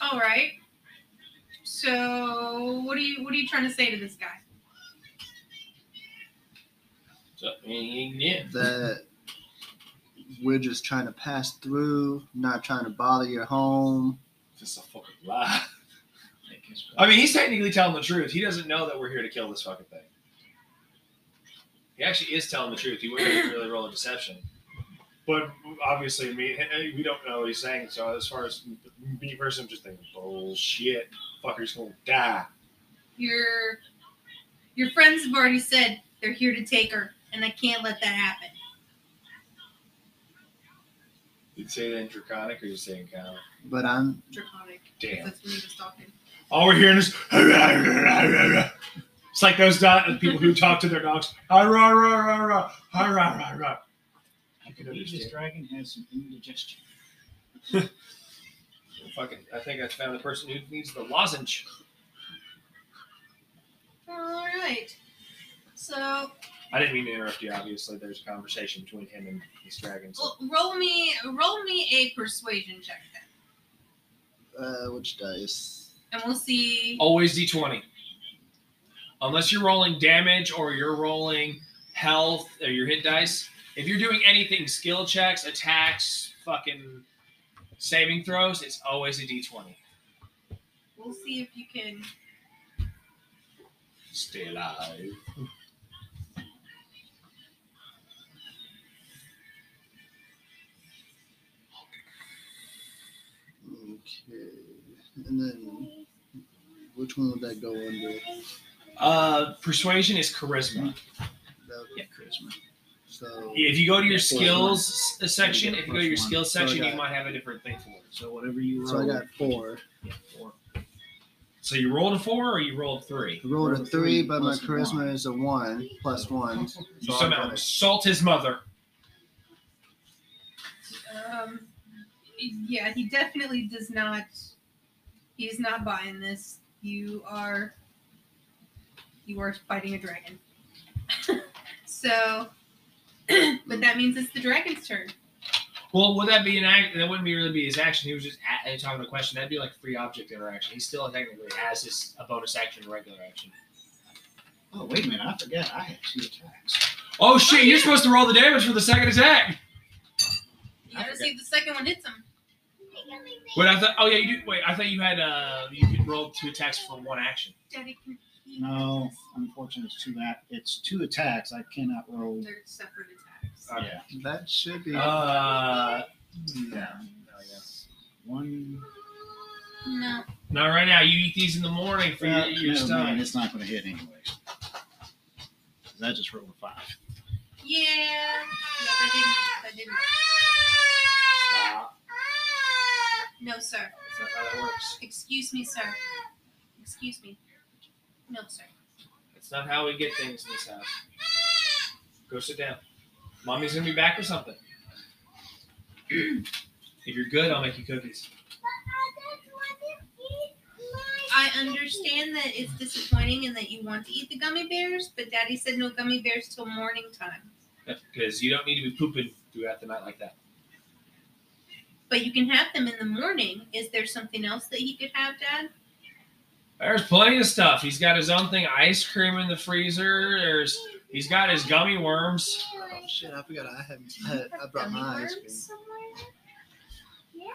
All right. So what are you what are you trying to say to this guy? So, yeah. That we're just trying to pass through, not trying to bother your home. Just a fucking lie. I mean, he's technically telling the truth. He doesn't know that we're here to kill this fucking thing. He actually is telling the truth. He wouldn't really roll a deception. But obviously, me, we don't know what he's saying. So as far as me personally, I'm just thinking, bullshit. Fucker's gonna die. Your your friends have already said they're here to take her, and I can't let that happen. Did you say that in Draconic or you saying common? But I'm Draconic. Damn. That's when he was talking. All we're hearing is. It's like those do- people who talk to their dogs. "Ah, rah, rah, rah, rah, ah, rah, rah, rah." I could believe this dragon has some indigestion. Fucking, I think I found the person who needs the lozenge. All right. So I didn't mean to interrupt you. Obviously, there's a conversation between him and these dragons. well, roll me roll me a persuasion check then, uh, which dice? and we'll see. Always d20. Unless you're rolling damage or you're rolling health or your hit dice. If you're doing anything, skill checks, attacks, fucking saving throws, it's always a d20. We'll see if you can. Stay alive. And then which one would that go under? Uh, persuasion is charisma. That, Yeah, charisma. so If you go to your plus skills s- section, You if you go to your plus one. skills So I section, you might have a different thing for it. So whatever you roll. so I got four. Yeah, four. So you rolled a four or you rolled three? I rolled a a three, three but my charisma one. is a one plus one. You So I somehow got it. assault his mother. Um, yeah, he definitely does not. He's not buying this. You are. You are fighting a dragon. so, but that means it's the dragon's turn. Well, would that be an act? That wouldn't be really be his action. He was just a- talking a question. That'd be like free object interaction. He still technically has his a bonus action, and regular action. Oh wait a minute! I forgot. I had two attacks. Oh shit! You're supposed to roll the damage for the second attack. You gotta see if the second one hits him. Wait, I thought. Oh yeah, you do. Wait, I thought you had. Uh, you could roll two attacks for one action. Daddy can. he- No, unfortunately, it's two. That it's two attacks. I cannot roll. They're separate attacks. Okay. Yeah, That should be. Uh, no. one. No. Not right now. You eat these in the morning for Well, your, your never stomach. mind, It's not going to hit anyways. 'Cause I just rolled a five. Yeah. Yeah, that didn't. That didn't. Stop. No, sir. That's not how that works. Excuse me, sir. Excuse me. No, sir. That's not how we get things in this house. Go sit down. Mommy's gonna be back or something. if you're good, I'll make you cookies. I understand that it's disappointing and that you want to eat the gummy bears, but Daddy said no gummy bears till morning time. Because you don't need to be pooping throughout the night like that. But you can have them in the morning. Is there something else that he could have, Dad? There's plenty of stuff. He's got his own thing, ice cream in the freezer. There's he's got his gummy worms. Oh shit! I forgot I had. I, had, I brought my ice cream. Yes.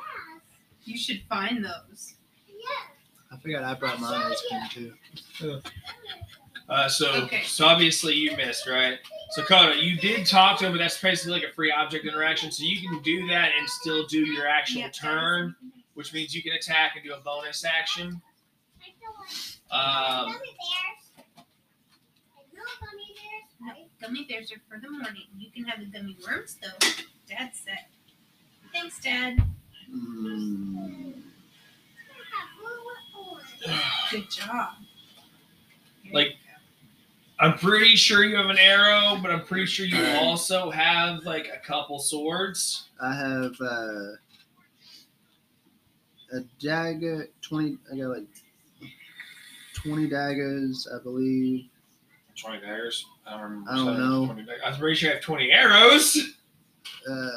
You should find those. Yeah. I forgot I brought my ice cream too. Uh, so Okay. so obviously you missed, right? So Koda, you did talk to him, but that's basically like a free object interaction. So you can do that and still do your actual Yep. turn, which means you can attack and do a bonus action. Um, Gummy bears. No gummy bears. Gummy bears are for the morning. You can have the gummy worms, though. Dad said. Thanks, Dad. Mm, Good job. Here Like- you go. I'm pretty sure you have an arrow, but I'm pretty sure you Alright. also have like a couple swords. I have uh, a dagger. Twenty. I got like twenty daggers, I believe. Twenty daggers. I don't remember. I don't know. 20. I'm pretty sure I have twenty arrows. Uh,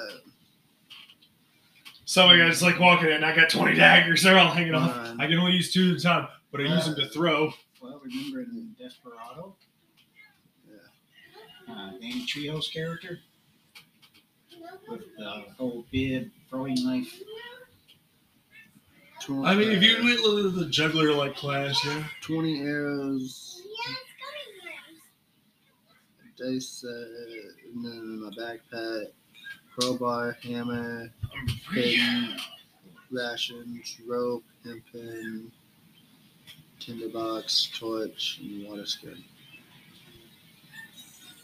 Some of you guys like walking in. I got twenty daggers. They're all hanging off. I can only use two at a time. but I use them to throw. Well, remember in Desperado? Uh, Danny Trejo's character with the whole bib throwing knife. Tw- I mean, if you went to the juggler like class, yeah. 20 arrows, Yeah, it's coming here. dice set, and then in my backpack, crowbar, hammer, pin, rations, rope, hempen, tinderbox, torch, and water skin.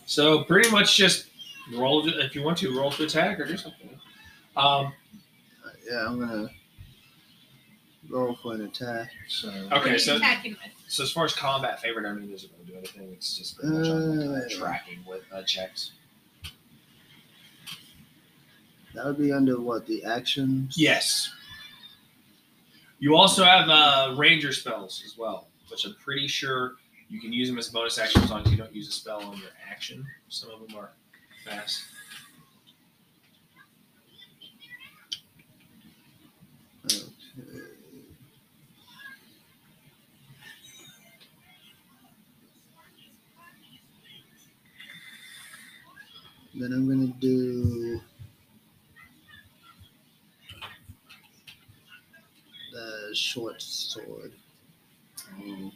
So pretty much just roll if you want to roll to attack or do something. Um, yeah, I'm gonna roll for an attack. So okay, so so as far as combat favorite enemy doesn't really do anything. It's just pretty much Uh, tracking with uh, checks. That would be under what the actions. Yes. You also have uh, ranger spells as well, which I'm pretty sure you can use them as bonus action as long as you don't use a spell on your action. Some of them are fast. Okay. Then I'm gonna do the short sword. Ow.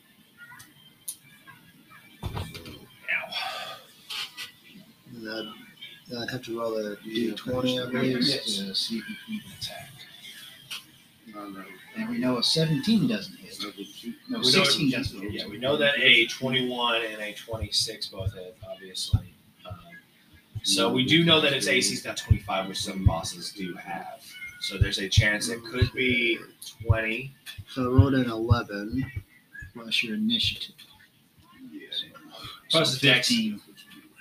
And I'd, I'd have to roll a d20, I believe. Yes. To see if you can attack. No, no. And we know a 17 doesn't hit. No, We know- 16 doesn't hit. Yeah, we know that a 21 and a 26 both hit, obviously. Um, so we do know that its AC is not 25, which some bosses do have. So there's a chance it could be 20. So I rolled an 11. Plus your initiative. Plus So the dex. 15.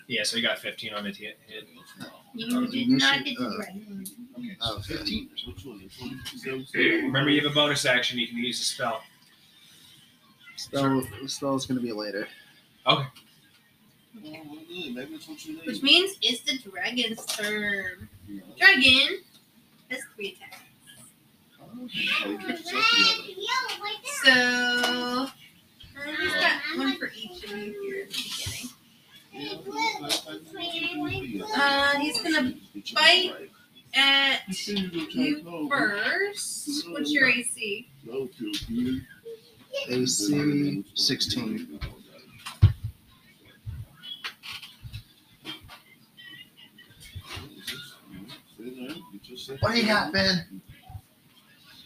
Yeah, so you got 15 on the to hit. hit. You did not get the Oh. Okay, Oh, 15. Which one? The 20? Remember, you have a bonus action. You can use a spell. Spell, spell's gonna be later. Well, good. Maybe that's what you Which means it's the dragon's turn. Dragon has three attacks. Oh. So you get yourself together. Yellow right So uh, he's got one for each of you here at the beginning. Yeah, that's like- Uh, he's gonna bite. At You said you were trying to you know. first. What's your AC? No, too, you- AC 16. What do you got, Ben?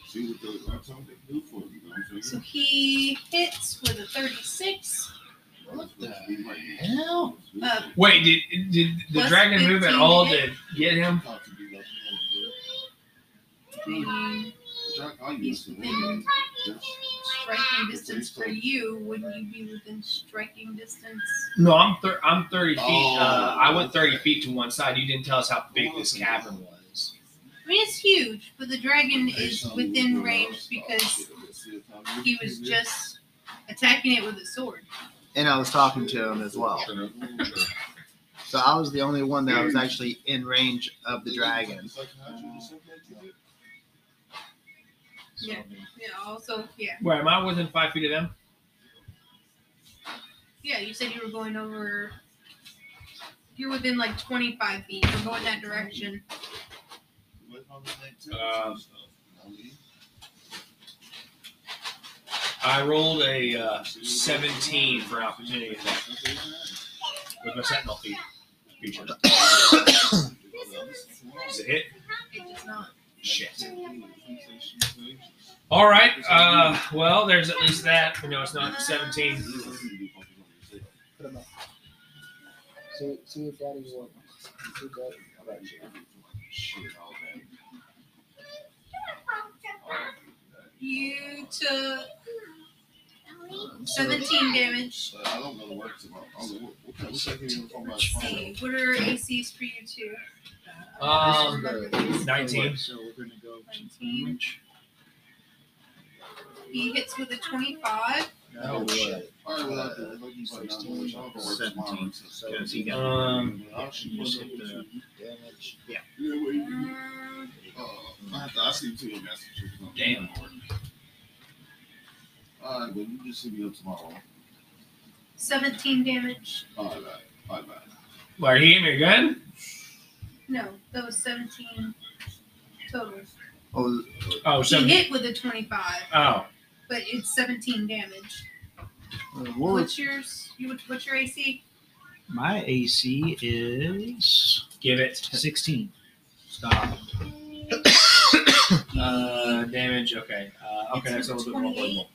See what the, that's what they do for you, you know what I'm So he hits with a 36. What the hell? Uh, Wait, did did the Plus dragon move at 15 all hit. to get him? Talk to me like maybe you know, Jack, I used to within striking distance for you. Wouldn't you be within striking distance? No, I'm thir- I'm 30 feet. uh, Oh. I went 30 feet to one side. You didn't tell us how big this cavern was. I mean, it's huge, but the dragon is within range because he was just attacking it with a sword. And I was talking to him as well. So I was the only one that was actually in range of the dragon. Yeah. Yeah. Also, yeah, Wait, am I within five feet of them? yeah. You said you were going over. You're within like 25 feet. You're going that direction. Um, I rolled a uh, 17 for opportunity attack with my sentinel feat feature. Does it hit? It does not. Shit. All right. Uh, well, there's at least that. We know it's not 17. Put him up. See, see if Daddy will. See if Daddy. How about you? You took 17 damage. I don't know the words of it. Don't know what- what kind of second you from my Let's. What are ACs for you two? Um, 19. So we're going to go to 19. He hits with a 25. Oh, shit. All right, well, I do. Like you said, I don't know what y'all words of mine. 17. Because he got Um, You just hit the damage. Yeah, wait. Um, Uh, I have to, I see two of them. Damn. Alright, well, you just hit me up tomorrow. 17 damage. Alright, bye bye. Why, he hit me again? No, that was 17 total. Oh, Oh, He seven. hit with a 25, Oh, but it's 17 damage. what was What's yours? You what's your AC? My AC is give it. 16. Stop. Uh, damage. Okay. Uh, okay, It's that's a little bit more avoidable.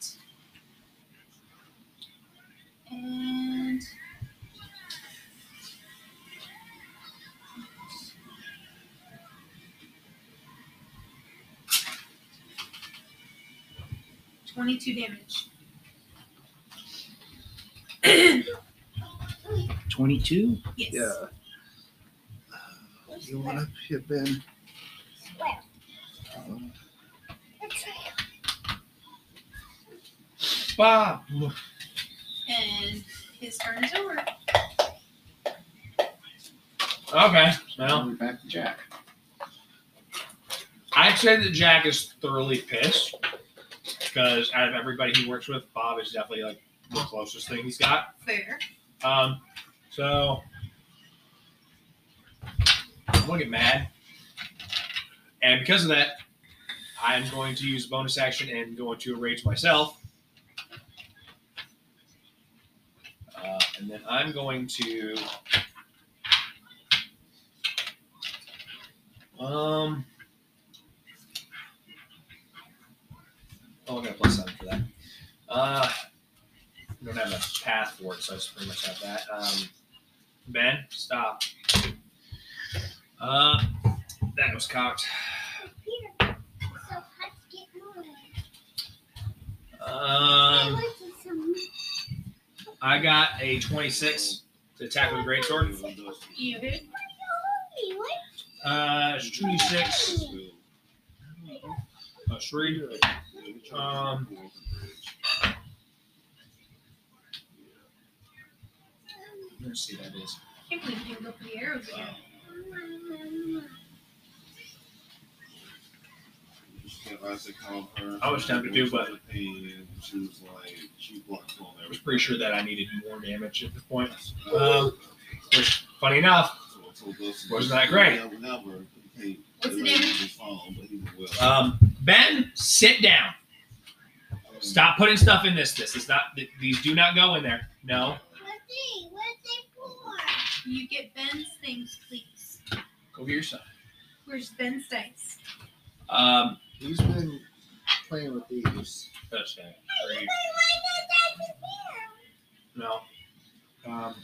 28. And twenty-two damage. 22. Yes. yeah? You want to hit Ben? Where? Um, It's. Bob. And his turn is over. Okay. Well, We're back to Jack. I'd say that Jack is thoroughly pissed because out of everybody he works with, Bob is definitely like the closest thing he's got. Fair. Um, so I'm gonna get mad, and because of that, I'm going to use a bonus action and go into a rage myself. Uh, and then I'm going to um. Oh, I got a plus seven for that. Uh, I don't have a path for it, so I just pretty much have that. Um, ben, stop. Uh, that was cocked. Um. I got a 26 to attack with a great sword. Uh, it's 26 plus three. Um, let's see, that is. I can't believe you didn't go for the arrows again. I was tempted to, do but- she was like, she blocked on I was pretty sure that I needed more damage at this point. Um, which, funny enough, Wasn't that great? What's the damage? um, Ben, sit down. Stop putting stuff in this. This is not. th- These do not go in there. No. What's they? What's they for? You get Ben's things, please. Go get your stuff. Where's Ben's dice? Um, He's been playing with these. that's okay. Three. Why not that here? No. Um.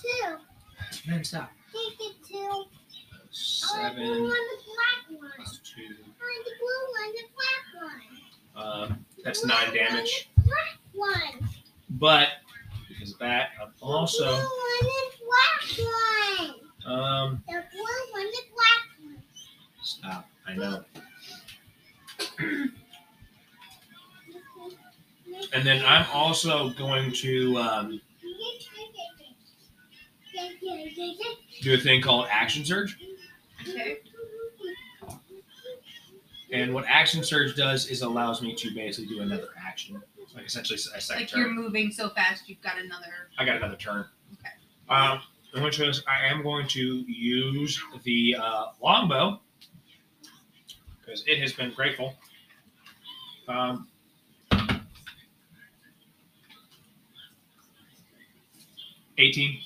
Two. Man, stop. Take it two. I want the Seven blue one, the black one. plus two. I the blue one, the black one. Um, that's Blue nine one, damage. the Black one. But because of that, I'm also Blue one, the black one. um. The blue one, the black one. Stop. I know. And then I'm also going to um, do a thing called Action Surge. Okay. And what Action Surge does is allows me to basically do another action. Like essentially a second Like you're turn. moving so fast, you've got another. I got another turn. Okay. Um, which case I am going to use the uh, longbow because it has been grateful. Um, Eighteen,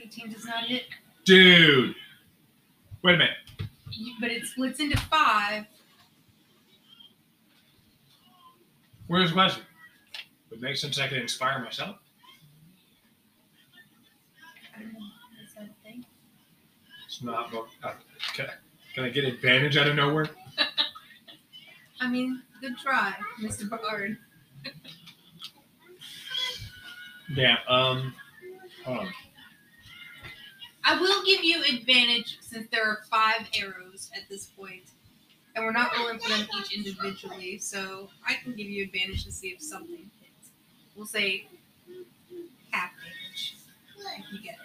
18 does not hit. dude. Wait a minute. You- But it splits into five. Where's question? Would it make sense I could inspire myself. I don't know. Is that a thing? It's not. Uh, can, I, can I get advantage out of nowhere? I mean, good try, Mr. Bard. Damn. Um. Hold on. I will give you advantage since there are five arrows at this point, and we're not rolling for them each individually. So I can give you advantage to see if something hits. We'll say half damage if you get it.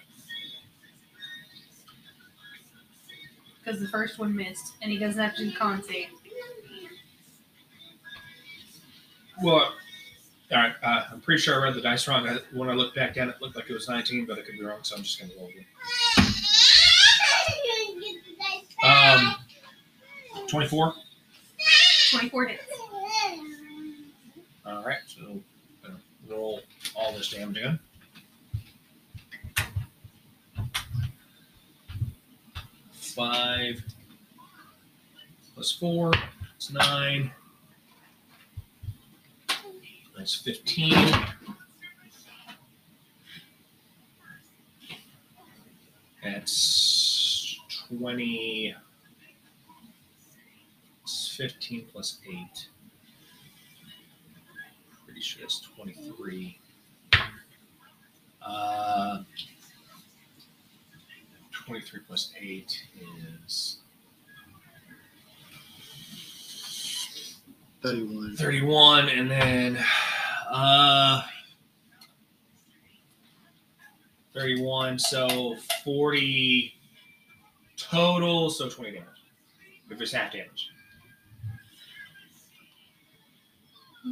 Because the first one missed, and he doesn't have to do con save. Well, all right. Uh, I'm pretty sure I read the dice wrong. I, when I looked back down, it looked like it was 19, but I could be wrong, so I'm just gonna roll it. Um, 24. 24 hits. All right. So uh, roll all this damage in. Five plus four. It's nine. That's fifteen. That's twenty. It's fifteen plus eight. Pretty sure that's twenty-three. Uh, twenty-three plus eight is 31. 31 and then uh 31 so 40 total so 20 damage if it's half damage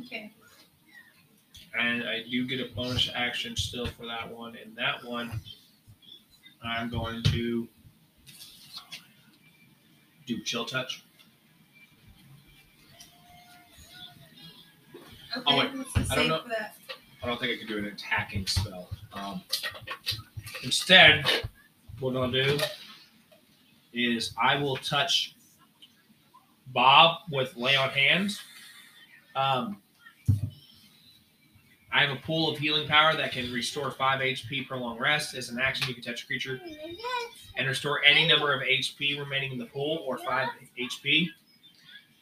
Okay. and i do get a bonus action still for that one and that one i'm going to do chill touch Okay. Oh, wait. What's the I don't save know. for that? I don't think I could do an attacking spell. Um, instead, what I'll do is I will touch Bob with lay on hands. Um, I have a pool of healing power that can restore 5 HP per long rest. As an action, you can touch a creature and restore any number of HP remaining in the pool or 5 HP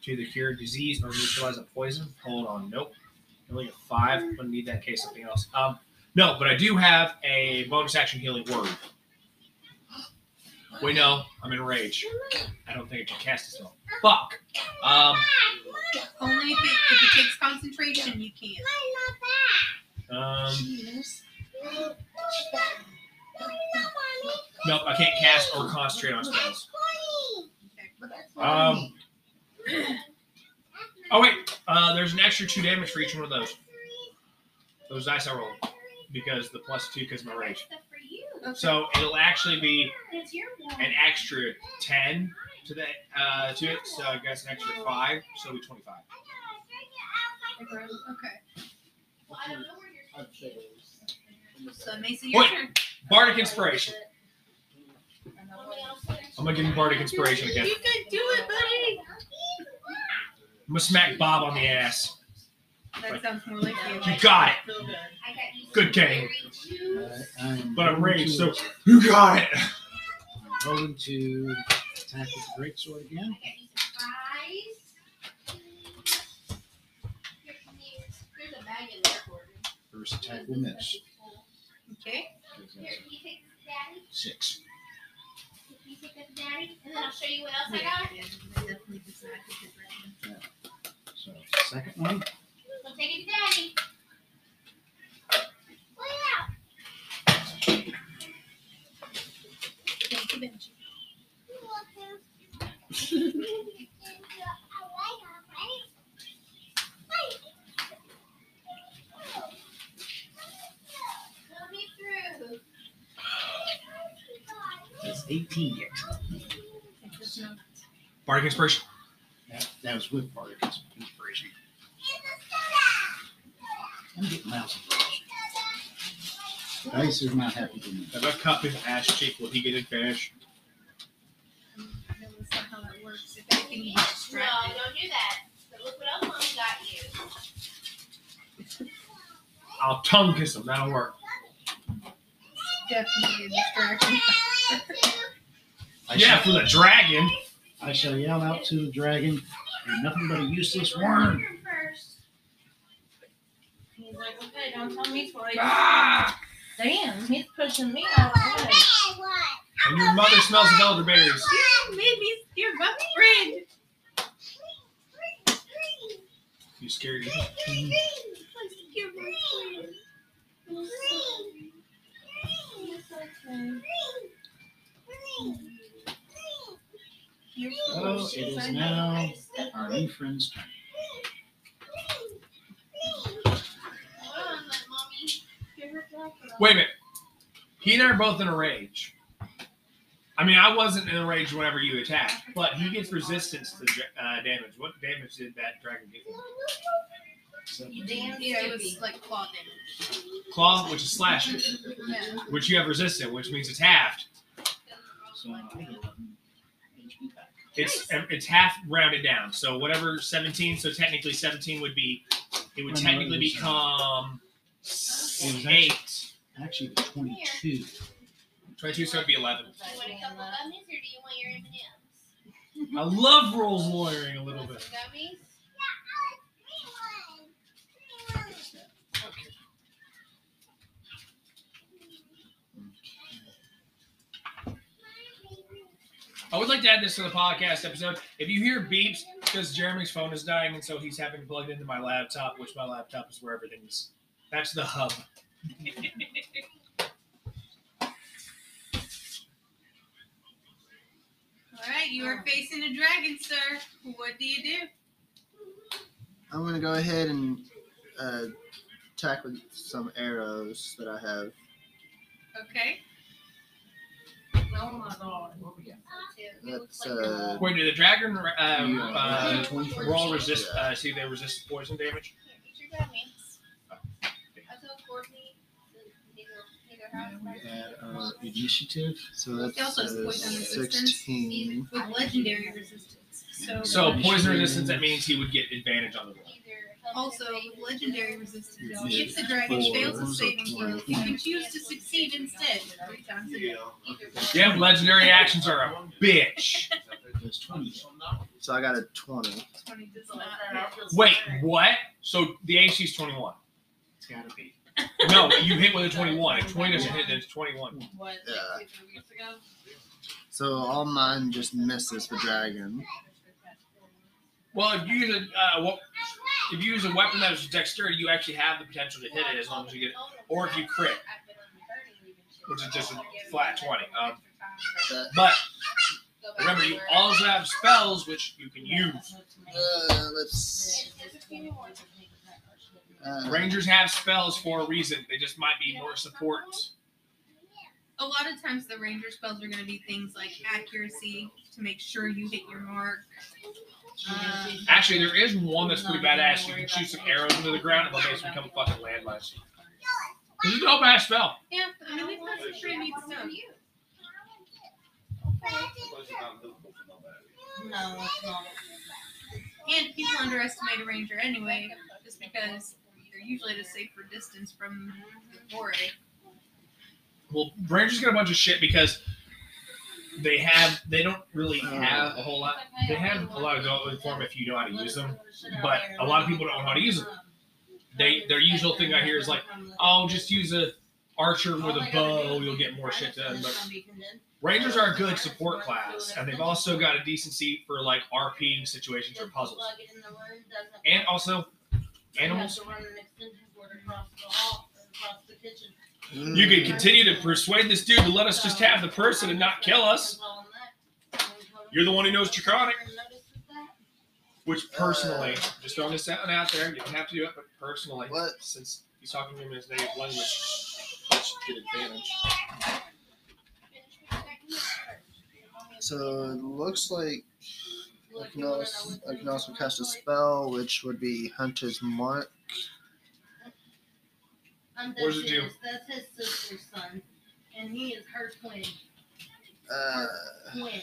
to either cure disease or neutralize a poison. Hold on, nope. Only a 5. I'm going to need that in case something else. Um, no, but I do have a bonus action healing word. Wait, no, I'm in rage. I don't think I can cast a spell. Fuck. Um, Only if it, if it takes concentration, you can. um, nope, I can't cast or concentrate on spells. Um, oh wait, uh, there's an extra two damage for each one of those. Those dice I rolled because the plus two because of my rage. So it'll actually be It's your one. an extra ten to the uh, to it. So I guess an extra five, so it'll be twenty-five. Okay. Well, I don't know where you're. So Mason, your Wait. turn. Bardic inspiration. I'm gonna give him bardic inspiration again. You can do it, buddy. I'm gonna smack Bob on the ass. That sounds more like you. You got it. I got you. Good game. Uh, But I'm going raged, to- so you got it. I'm rolling to attack with the great sword again. I got you some fries. Here, come here. There's a bag in there. First attack will miss. Okay. Here, can you take this, Daddy? Six. Can you take that, Daddy? And then I'll show you what else I got. So second one. So take it to Daddy. Thank you, Benji. Let That's 18 hit. There's no- Bardic inspiration. That, that was with bardic inspiration. I'm getting lousy. Dice is not happy to me. If I cup his ass cheek, will he get advantage? I know that's not how that works. If anything, you get No, don't do that. But look what else got you. I'll tongue kiss him. That'll work. Definitely a distraction. I Yeah, shall, for the dragon. I shall yell out to the dragon, you're nothing but a useless worm. He's like, okay, don't tell me twice. Ah! Damn, he's pushing me out of the way. And your mother smells of elderberries. You made me your best friend. You scared? You're my friend. You're Oh, it is now our new friend's turn. Wait a minute. He and I are both in a rage. I mean, I wasn't in a rage whenever you attacked, but he gets resistance to uh, damage. What damage did that dragon get? Him? So, You damn Yeah, it was like claw damage. Claw, which is slashing, Yeah. which you have resistant, which means it's halved. so uh, I get 11 HP back. It's um, it's half rounded down. So whatever 17. So technically 17 would be. It would No, no, technically it uh, become was eight. Actually, the 22. 22, so it'd be 11. You want a couple gummies or do you want your M&Ms? I love rules lawyering a little bit. some gummies? I would like to add this to the podcast episode. If you hear beeps, because Jeremy's phone is dying, and so he's having it plugged into my laptop, which my laptop is where everything's. That's the hub. All right, you are facing a dragon, sir. What do you do? I'm gonna go ahead and uh, attack with some arrows that I have. Okay. Oh my god. What we got? That's uh, Wait, did the dragon uh, You, uh, uh, 23. roll resist? Uh, see, they resist poison damage. Here, get your gummies. I told Courtney to neither, neither we add our initiative. so that's also has uh, poison resistance. sixteen. With legendary resistance. So, So poison resistance, that means he would get advantage on the roll. Also with legendary resistance, Yeah. if the dragon fails a Those are saving throw, you can choose to succeed instead three times a day. Yeah, legendary actions are a bitch. Does 20 hit? So I got a twenty. Twenty does not hit. Wait, what? So the AC is 21. It's got to be. No, you hit with a 21. If 20 doesn't hit, then it's 21. What, Yeah. two, three weeks ago? So all mine just misses the dragon. Well, if you use a uh, well, if you use a weapon that is dexterity, you actually have the potential to hit it as long as you get, or if you crit, which is just a flat 20. Um, but remember, you also have spells which you can use. uh, let's. Uh, Rangers have spells for a reason. They just might be more support. A lot of times the ranger spells are going to be things like accuracy to make sure you hit your mark. Um, Actually, there is one that's pretty badass. You can shoot some arrows into the ground and they'll basically become fucking landmines. It's a dope ass spell. yeah, I mean they've got some pretty neat stuff. No, it's not. And people underestimate a ranger anyway, just because they're usually at a safer distance from the foray. Well, Rangers get a bunch of shit because they have they don't really oh. have a whole lot. They have a lot of go form if you know how to use them, but a lot of people don't know how to use them. They their usual thing I hear is like, oh, just use a archer with a bow, you'll get more shit done. But Rangers are a good support class, and they've also got a decent seat for like RPing situations or puzzles, and also animals. You can continue to persuade this dude to let us just have the person and not kill us. You're the one who knows Draconic. Which personally, just throwing this out out there, you don't have to do it, but personally, What? since he's talking to him in his native language, that should get advantage. So it looks like I can also I can also cast a spell, which would be Hunter's Mark. Um, What does it do? That's his sister's son, and he is her twin. Uh, Twin.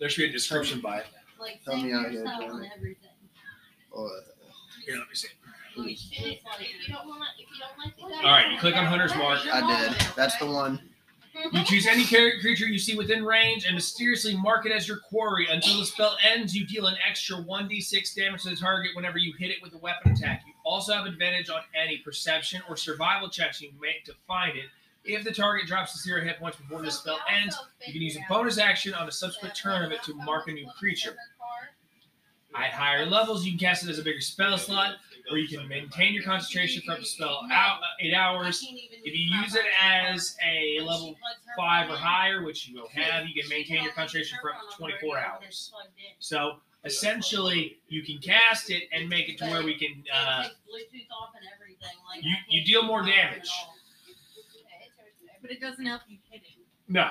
There should be a description by it. Like Help same me out here, hairstyle and Jeremy. everything. or, Here, let me see. It's like, if you don't want, if you don't like that. All right, you click on Hunter's Mark. I did. That's the one. You choose any char- creature you see within range and mysteriously mark it as your quarry. Until the spell ends, you deal an extra 1d6 damage to the target whenever you hit it with a weapon attack. You also have advantage on any perception or survival checks you make to find it. If the target drops to zero hit points before the spell ends, you can use a bonus action on a subsequent turn of it to mark a new creature. At higher levels, you can cast it as a bigger spell slot. where you can maintain your concentration for up to spell out eight hours. If you use it as a level five or higher, which you will have, you can maintain your concentration for up to 24 hours. So essentially, you can cast it and make it to where we can. Uh, you- you deal more damage. But it doesn't help you hit it. no,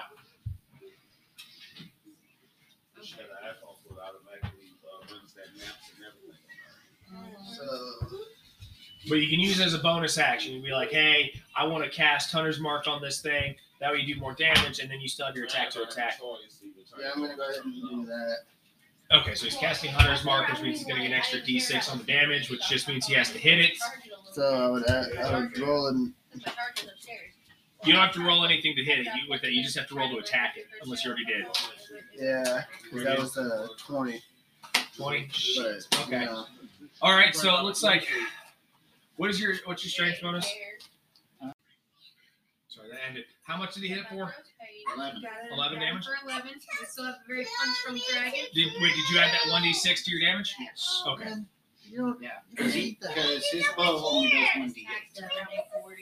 Should have iPhones with automatically, uh, runs that maps and everything. So but you can use it as a bonus action. You'd be like, hey, I want to cast Hunter's Mark on this thing. That way you do more damage, and then you still have your attack to attack. yeah, I'm gonna go ahead and do that. Okay, so he's casting Hunter's Mark, which means he's going to get an extra d6 on the damage, which just means he has to hit it. So I would add, I would roll and You don't have to roll anything to hit it you, with it. You just have to roll to attack it, unless you already did. yeah, that was a twenty. 20. But Okay. you know, All right, so it looks like. What is your what's your strength bonus? Sorry, that ended. How much did he hit it for? Eleven. Got it. 11 Got it damage? For 11. We still have a very punch from dragon. Did wait? Did you add that one d6 to your damage? Yes. Okay. Um, you don't Yeah. eat that. Because his bow only does one d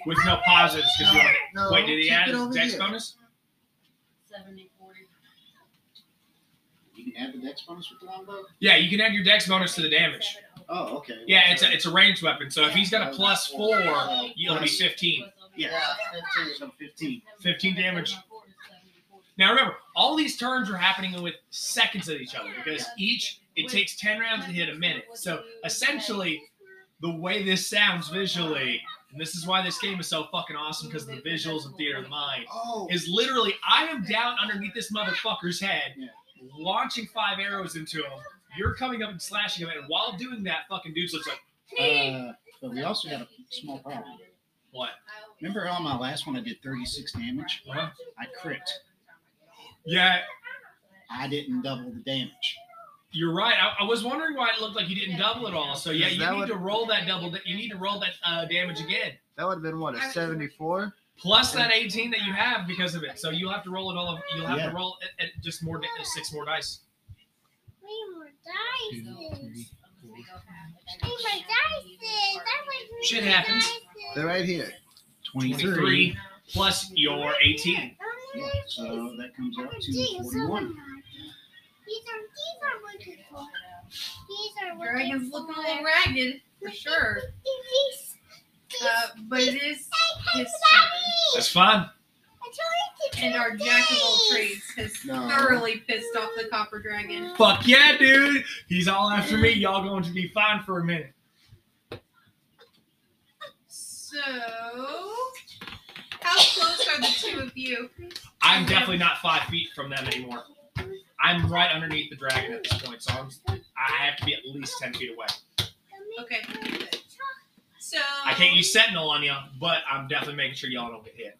With no positives, because you only. No, Wait, did he keep add it his over dex here. bonus? You can add the dex bonus with the longbow? Yeah, you can add your dex bonus to the damage. Oh, okay. Yeah, it's a it's a ranged weapon. So if he's got a plus four, it'll be 15. Yeah. Yeah, fifteen. So 15. 15 damage. Now remember, all these turns are happening with seconds of each other because each it takes 10 rounds to hit a minute. So essentially, the way this sounds visually, and this is why this game is so fucking awesome because of the visuals and theater of the mind, Oh, is literally I am down underneath this motherfucker's head, launching five arrows into him. You're coming up and slashing him, and while doing that, fucking dude's looks like Uh, but we also got a small problem. what? Remember how on my last one I did 36 damage? Uh-huh. I crit. Yeah, I didn't double the damage. You're right. I, I was wondering why it looked like you didn't double it all. So yeah, you need would- to roll that double. You need to roll that uh, damage again, that would have been what a seventy-four. plus that 18 that you have because of it. So you'll have to roll it all. You'll have Yeah. to roll it, it just more da- uh, six more dice. Three more dice. Two, three, four, Three more dice. That was three Shit happens. They're right here. 23. 23 plus your 18. Yeah, so that comes out Gee, to so 41. These are these are working for. These are working Dragon's for. looking a little ragged, for sure. These- these- Uh, but it is his turn. That's fine. I told you to And our do jack of all trades has No. thoroughly pissed off the copper dragon. Fuck yeah, dude. He's all after me. Y'all going to be fine for a minute. So, how close are the two of you? I'm definitely not five feet from them anymore. I'm right underneath the dragon at this point, so I'm, I have to be at least 10 feet away. Okay. good. So I can't use Sentinel on you, but I'm definitely making sure y'all don't get hit.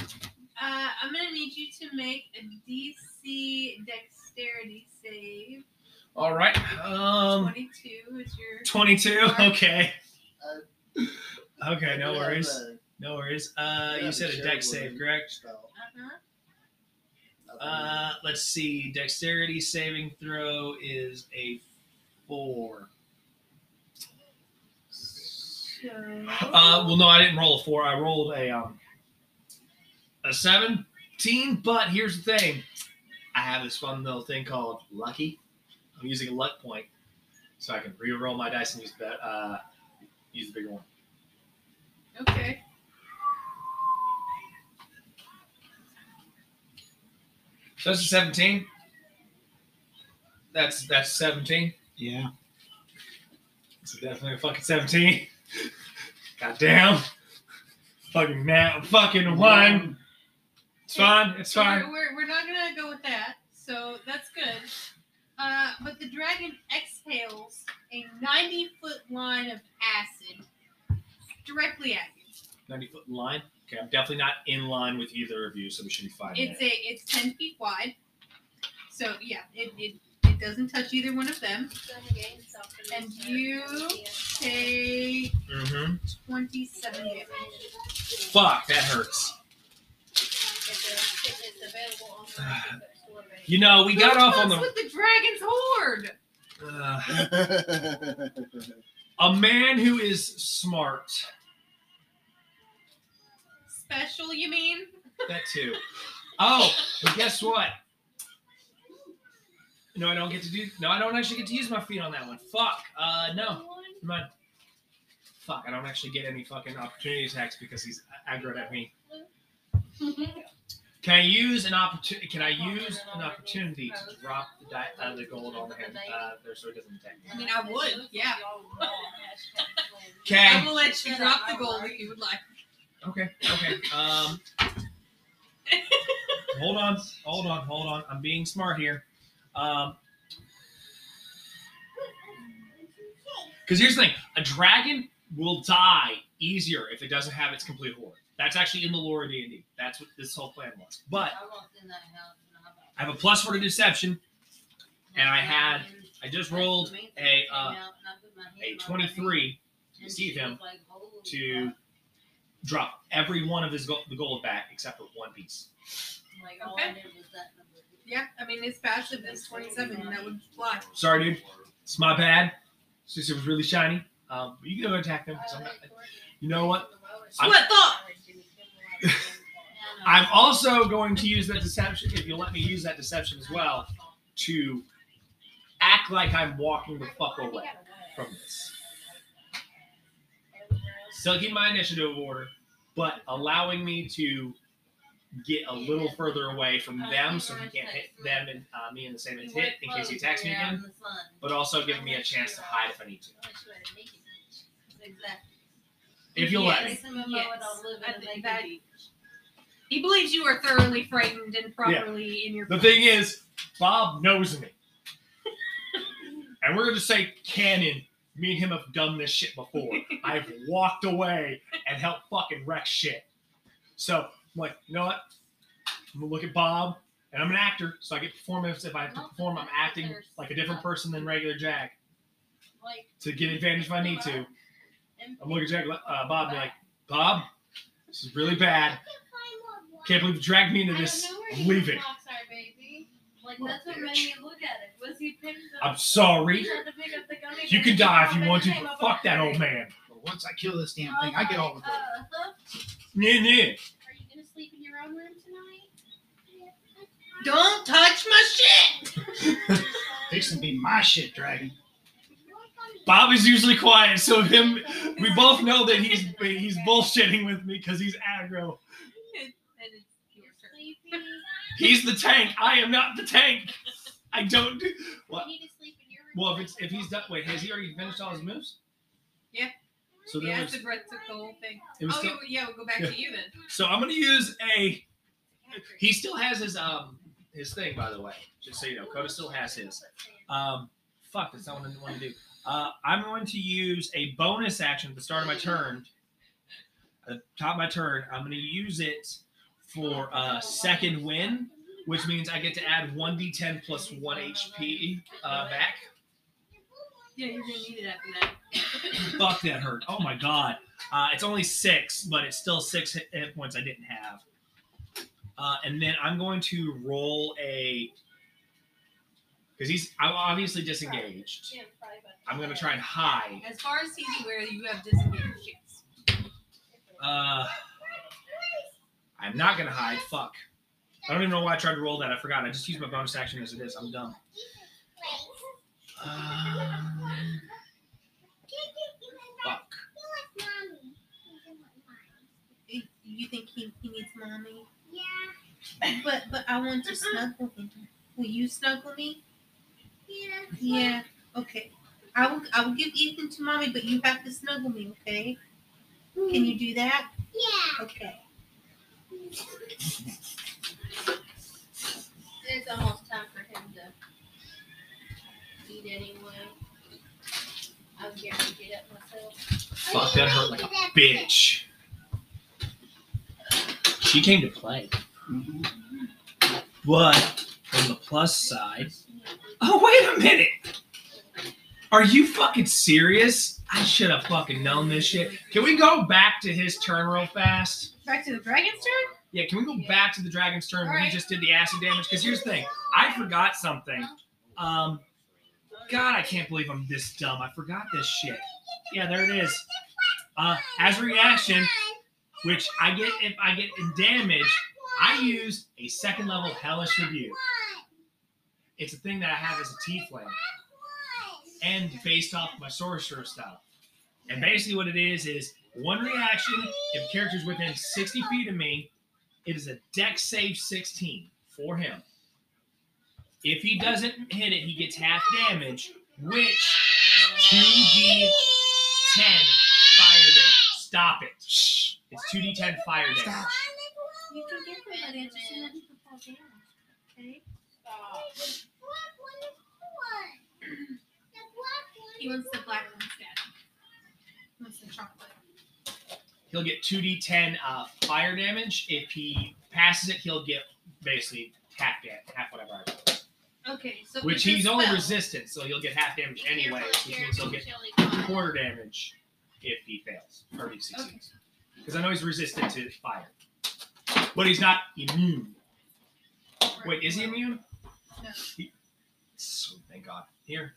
Uh, I'm gonna need you to make a DC Dexterity save. All right. Um, Twenty-two is your. 22. Okay. Okay, no Yeah, worries. No worries. Uh, you said a dex save, correct? Uh-huh. Uh, let's see. Dexterity saving throw is a four. So. Uh, well, no, I didn't roll a four. I rolled a um a seventeen. But here's the thing: I have this fun little thing called lucky. I'm using a luck point, so I can re-roll my dice and use the uh use the bigger one. Okay. So that's a seventeen. That's that's seventeen. Yeah. It's definitely a fucking seventeen. God damn. Fucking now, fucking one. It's fine. It's fine. We're, we're, we're not gonna go with that. So that's good. Uh, but the dragon exhales a 90 foot line of acid directly at you. 90 foot line. Okay, I'm definitely not in line with either of you, so we should be fine. It's there. a it's 10 feet wide. So yeah, it, it, it doesn't touch either one of them. And you take Mhm. 27 damage. Fuck, that hurts. You know, we got off on the. with the dragon's hoard. Uh, A man who is smart. Special, you mean? That too. Oh, but guess what? No, I don't get to do. No, I don't actually get to use my feet on that one. Fuck. Uh, no. My. Fuck. I don't actually get any fucking opportunity attacks because he's aggroed at me. Can I use an opportunity? Can I use an opportunity to drop the di- uh, the gold on him uh, there so he doesn't attack me? I mean, I would, yeah. Okay. I will let you drop the gold if you would like. Okay. Okay. Um. hold on. Hold on. Hold on. I'm being smart here. Um. Because here's the thing: a dragon will die easier if it doesn't have its complete hoard. That's actually in the lore of D&D. That's what this whole plan was. But I walked in that house and I thought- I have a plus four to deception. And I had- I just rolled a, uh, a 23 deceive him to drop every one of his go- the gold back except for one piece. Like, all I Okay. did was that number. Yeah, I mean, his passive is 27, and that would fly. Sorry, dude. It's my bad. Since it was really shiny. Um, but you can go attack them. 'cause I'm not- you know what? I'm- What thought? I'm also going to use that deception, if you'll let me use that deception as well, to act like I'm walking the fuck away from this. Still keep my initiative order, but allowing me to get a little further away from them so he can't hit them and uh, me in the same hit in case he attacks me again, but also giving me a chance to hide if I need to. If you'll let me. Place him in Yes. I'll live I in a think that- He believes you are thoroughly frightened and properly in your. The thing is, Bob knows me. and we're going to say canon. Me and him have done this shit before. I've walked away and helped fucking wreck shit. So I'm like, you know what? I'm gonna look at Bob, and I'm an actor, so I get performance. If I have to perform, I'm acting like a different person than regular Jack Like, to get advantage if I need to. I'm looking at Jack, uh, Bob, and be like, Bob, this is really bad. Can't believe you dragged me into this. I'm leaving. Like that's what made me look at it. Was he picked up? I'm sorry. He had to pick up the gummy You can die if you want to, but fuck that old man. But once I kill this damn thing, I get all the gold. Uh-huh. Yeah, yeah. Are you gonna sleep in your own room tonight? Don't touch my shit. Fixing to be my shit, dragon. Bob is usually quiet, so him, we both know that he's he's bullshitting with me because he's aggro. And it's your turn. Sleepy. He's the tank. I am not the tank. I don't do. You What? need to sleep in your room. Well, if it's if he's done. Wait, has he already finished all his moves? Yeah. So The then there's, acid breath took the whole thing. was Oh, still, yeah, we'll go back Yeah. to you then. so I'm gonna use a. He still has his um his thing by the way. Just so you know, Koda still has his. Um, fuck, that's not what I want to do. Uh, I'm going to use a bonus action at the start of my turn. At the top of my turn, I'm going to use it for a Second Wind, which means I get to add 1d10 plus 1 HP uh, back. Yeah, you're gonna need it after that. Fuck, that hurt. Oh my god. Uh, it's only six, but it's still six hit, hit points I didn't have. Uh, and then I'm going to roll a. Because he's I'm obviously disengaged. I'm going to try and hide. As far as he's aware, you have disengaged. Uh, I'm not going to hide. Fuck. I don't even know why I tried to roll that. I forgot. I just used my bonus action as it is. I'm dumb. Um, fuck. You think he, he needs mommy? Yeah. But but I want to snuggle him. Will you snuggle me? Yeah. Yeah. Okay. I will I will give Ethan to mommy, but you have to snuggle me, okay? Can you do that? Yeah. Okay. It's almost time for him to eat anyway. I'm guaranteed it myself. Fuck, that hurt like a bitch. She came to play. Mm-hmm. But on the plus side. Oh, wait a minute. Are you fucking serious? I should have fucking known this shit. Can we go back to his turn real fast? Back to the dragon's turn? Yeah, can we go back to the dragon's turn where he just did the acid damage? Because here's the thing, I forgot something. Um, God, I can't believe I'm this dumb. I forgot this shit. Yeah, there it is. Uh, as a reaction, which I get if I get in damage, I use a second level hellish rebuke. It's a thing that I have as a tiefling, and based off my sorcerer stuff. And basically, what it is is one reaction. If a character's within 60 feet of me, it is a dex save 16 for him. If he doesn't hit it, he gets half damage, which 2d10 fire damage. Stop it. It's 2d10 fire damage. You can get them, but it's just not equal fall damage. Okay? He wants the black one instead. He wants the chocolate. He'll get 2d10 uh, fire damage. If he passes it, he'll get basically half damage, half whatever. I roll. Okay, so Which he's only resistant, so he'll get half damage anyway, which means he'll get quarter damage if he fails or he succeeds. Because I know he's resistant to fire, but he's not immune. Wait, is he immune? No. He- so, thank God. Here.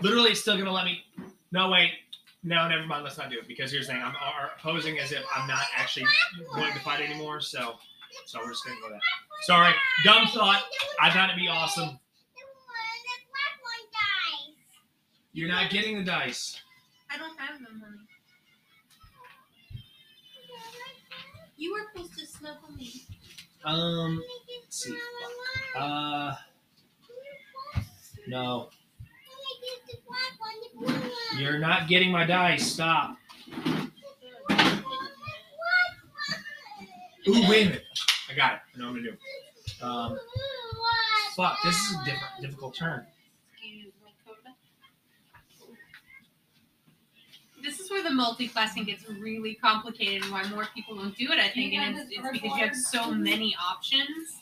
Literally, it's still gonna let me. No, wait. No, never mind. Let's not do it because here's the thing. I'm posing as if I'm not actually wanting to fight anymore. So, so we're just gonna go that. Sorry, dumb thought. I thought it'd be awesome. You're not getting the dice. I don't have them, honey. You were supposed to snuggle me. Um, let's see. Uh, no, you're not getting my dice. Stop. Ooh, wait a minute. I got it. I know what I'm gonna do. Um, fuck. This is a different, difficult turn. Excuse me, Koda. This is where the multi-classing gets really complicated and why more people don't do it, I think. And it's, it's because you have so many options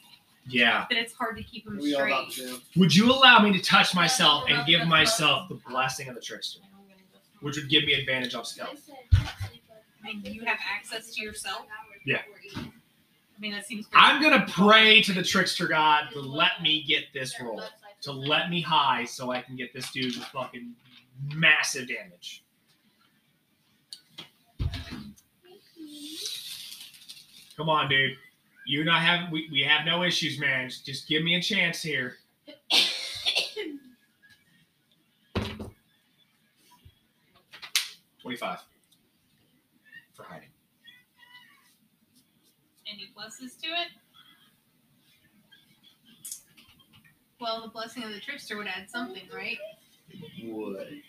Yeah. that it's hard to keep them We all straight. about. Would you allow me to touch myself and give myself the blessing of the trickster, which would give me advantage stealth? I mean, you have access to yourself. Yeah. I mean, that seems. I'm gonna pray to the trickster god to let me get this roll. to let me high so I can get this dude with fucking massive damage. Come on, dude. You not have we, we have no issues, man. Just give me a chance here. Twenty-five for hiding. Any pluses to it? Well, the blessing of the trickster would add something, right? Would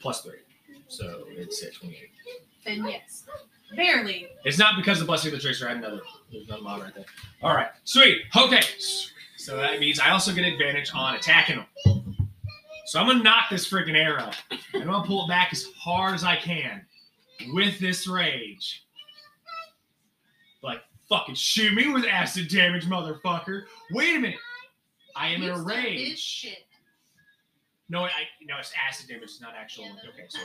plus three, so it's at twenty-eight. Then yes. Barely. It's not because of blessing of the trickster. I had another. There's another mod right there. All right, sweet. Okay, so that means I also get advantage on attacking him. So I'm gonna knock this freaking arrow, and I'm gonna pull it back as hard as I can with this rage. Like fucking shoot me with acid damage, motherfucker. Wait a minute. I am in a rage. No, I no, it's acid damage. It's not actual. Okay, so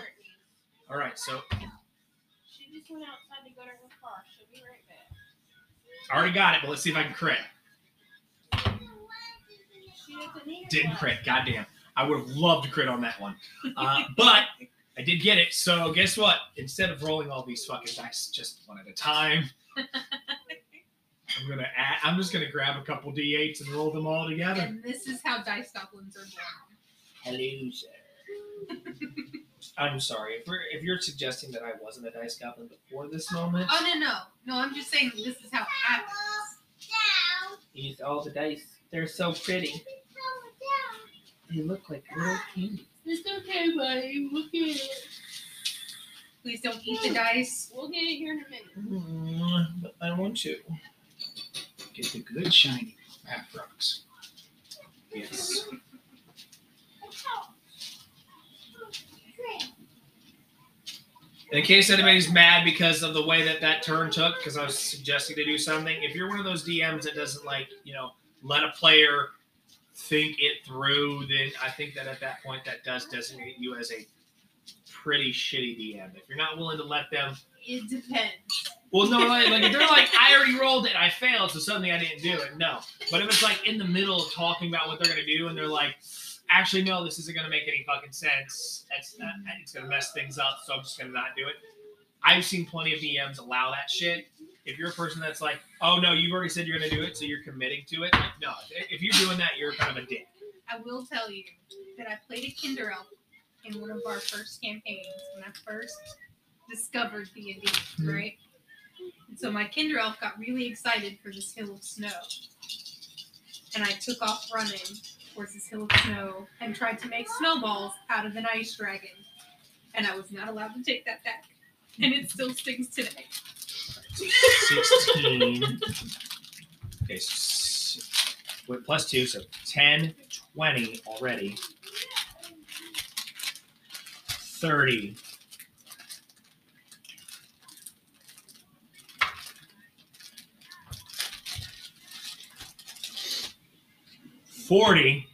all right. So She just went outside to go to her car. She'll be right back. I already got it, but let's see if I can crit. She doesn't need her Didn't car. crit. Goddamn. I would have loved to crit on that one. Uh, but I did get it. So guess what? Instead of rolling all these fucking dice just one at a time, I'm gonna add, I'm just gonna grab a couple d8s and roll them all together. And this is how dice goblins are born. Hello, sir. I'm sorry if we're if you're suggesting that I wasn't a dice goblin before this moment. Oh no no no! I'm just saying this is how it happens. Use all the dice. They're so pretty. They look like little candy. It's okay, buddy. We'll get it. Please don't eat the dice. We'll get it here in a minute. Mm, but I want to. Get the good shiny Afrox. Yes. In case anybody's mad because of the way that that turn took, because I was suggesting to do something, if you're one of those DMs that doesn't like, you know, let a player think it through, then I think that at that point that does designate you as a pretty shitty DM. If you're not willing to let them, It depends. well, no, like like, if they're like, I already rolled it, I failed, so suddenly I didn't do it. No, but if it's like in the middle of talking about what they're gonna do, and they're like, actually, no, this isn't gonna make any fucking sense. That's not, uh, it's gonna mess things up, so I'm just gonna not do it. I've seen plenty of DMs allow that shit. If you're a person that's like, oh no, you've already said you're gonna do it, so you're committing to it. Like, No, if you're doing that, you're kind of a dick. I will tell you that I played a Kinder Elf in one of our first campaigns when I first discovered D and D, Hmm. right? And so my Kinder Elf got really excited for this hill of snow, and I took off running towards this hill of snow and tried to make snowballs out of an ice dragon, and I was not allowed to take that back, and it still stings today. 16. Okay, so with plus two, so 10, 20 already. 30. Forty.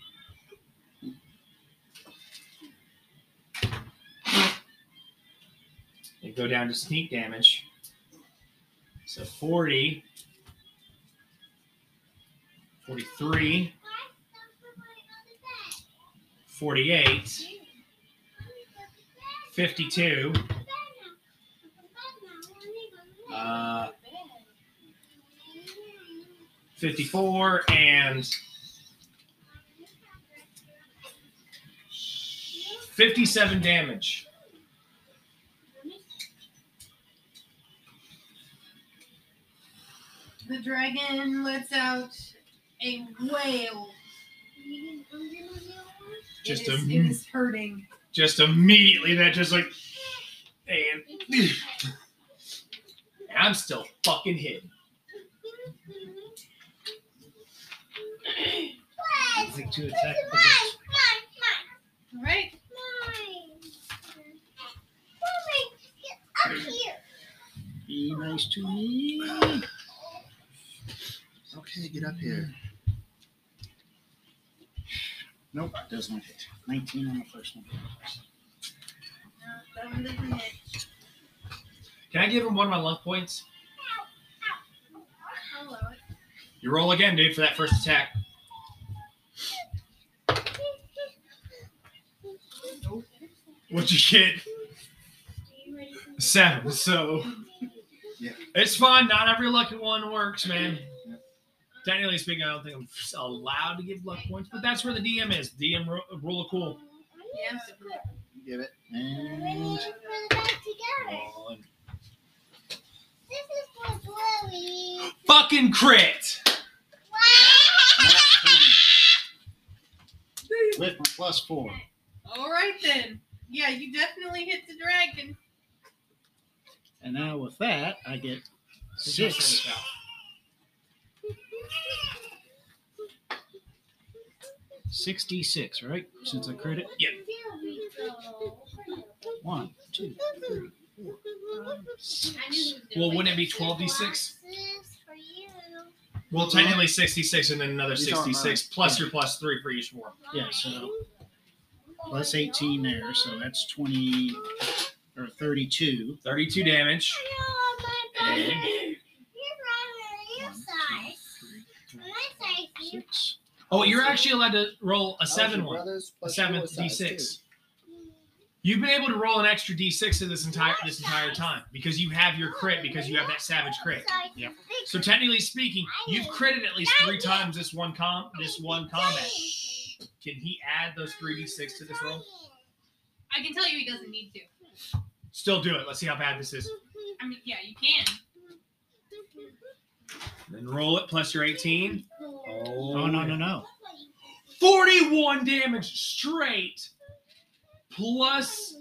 They go down to sneak damage. So 40, 43, 48, 52, uh, 54, and 57 damage. The dragon lets out a wail. Just it a is, it is hurting. just immediately that just like and, and I'm still fucking hidden. I'd like to attack against All right. Be nice to me. Okay, get up here. Nope, does not hit. 19 on the first one. That doesn't. Can I give him one of my luck points? Hello. You roll again, dude, for that first attack. What'd you get? Seven. So Yeah. it's fine. Not every lucky one works, man. Technically speaking, I don't think I'm allowed to give luck points, but that's where the DM is. DM ru- rule of cool. Yeah. Give it. And One. This is for Chloe. Fucking crit. nat 20. With my plus four. All right then. Yeah, you definitely hit the dragon. And now with that, I get Just six. Send it out. Sixty-six, right? Since I crit it. One, two, three, four, five, I knew six. he was gonna Well, wouldn't it be 12d6? Glasses for you. Well, technically 66 and then another These aren't 66 plus your plus three for each one. Yeah, so plus 18 there, so that's 20 or 32. 32 damage. Oh, and on your One, two, side. three, On my side, you. Six. oh, you're actually allowed to roll a seven one, brothers a plus seventh your size, d6. You've been able to roll an extra d6 to this entire this entire time because you have your crit because you have that savage crit. Yep. So technically speaking, you've critted at least three times this one com this one combat. Can he add those three d6 to this roll? I can tell you he doesn't need to. Still do it. Let's see how bad this is. I mean, yeah, you can. Then roll it plus your 18. Oh, no, no, no. 41 damage straight plus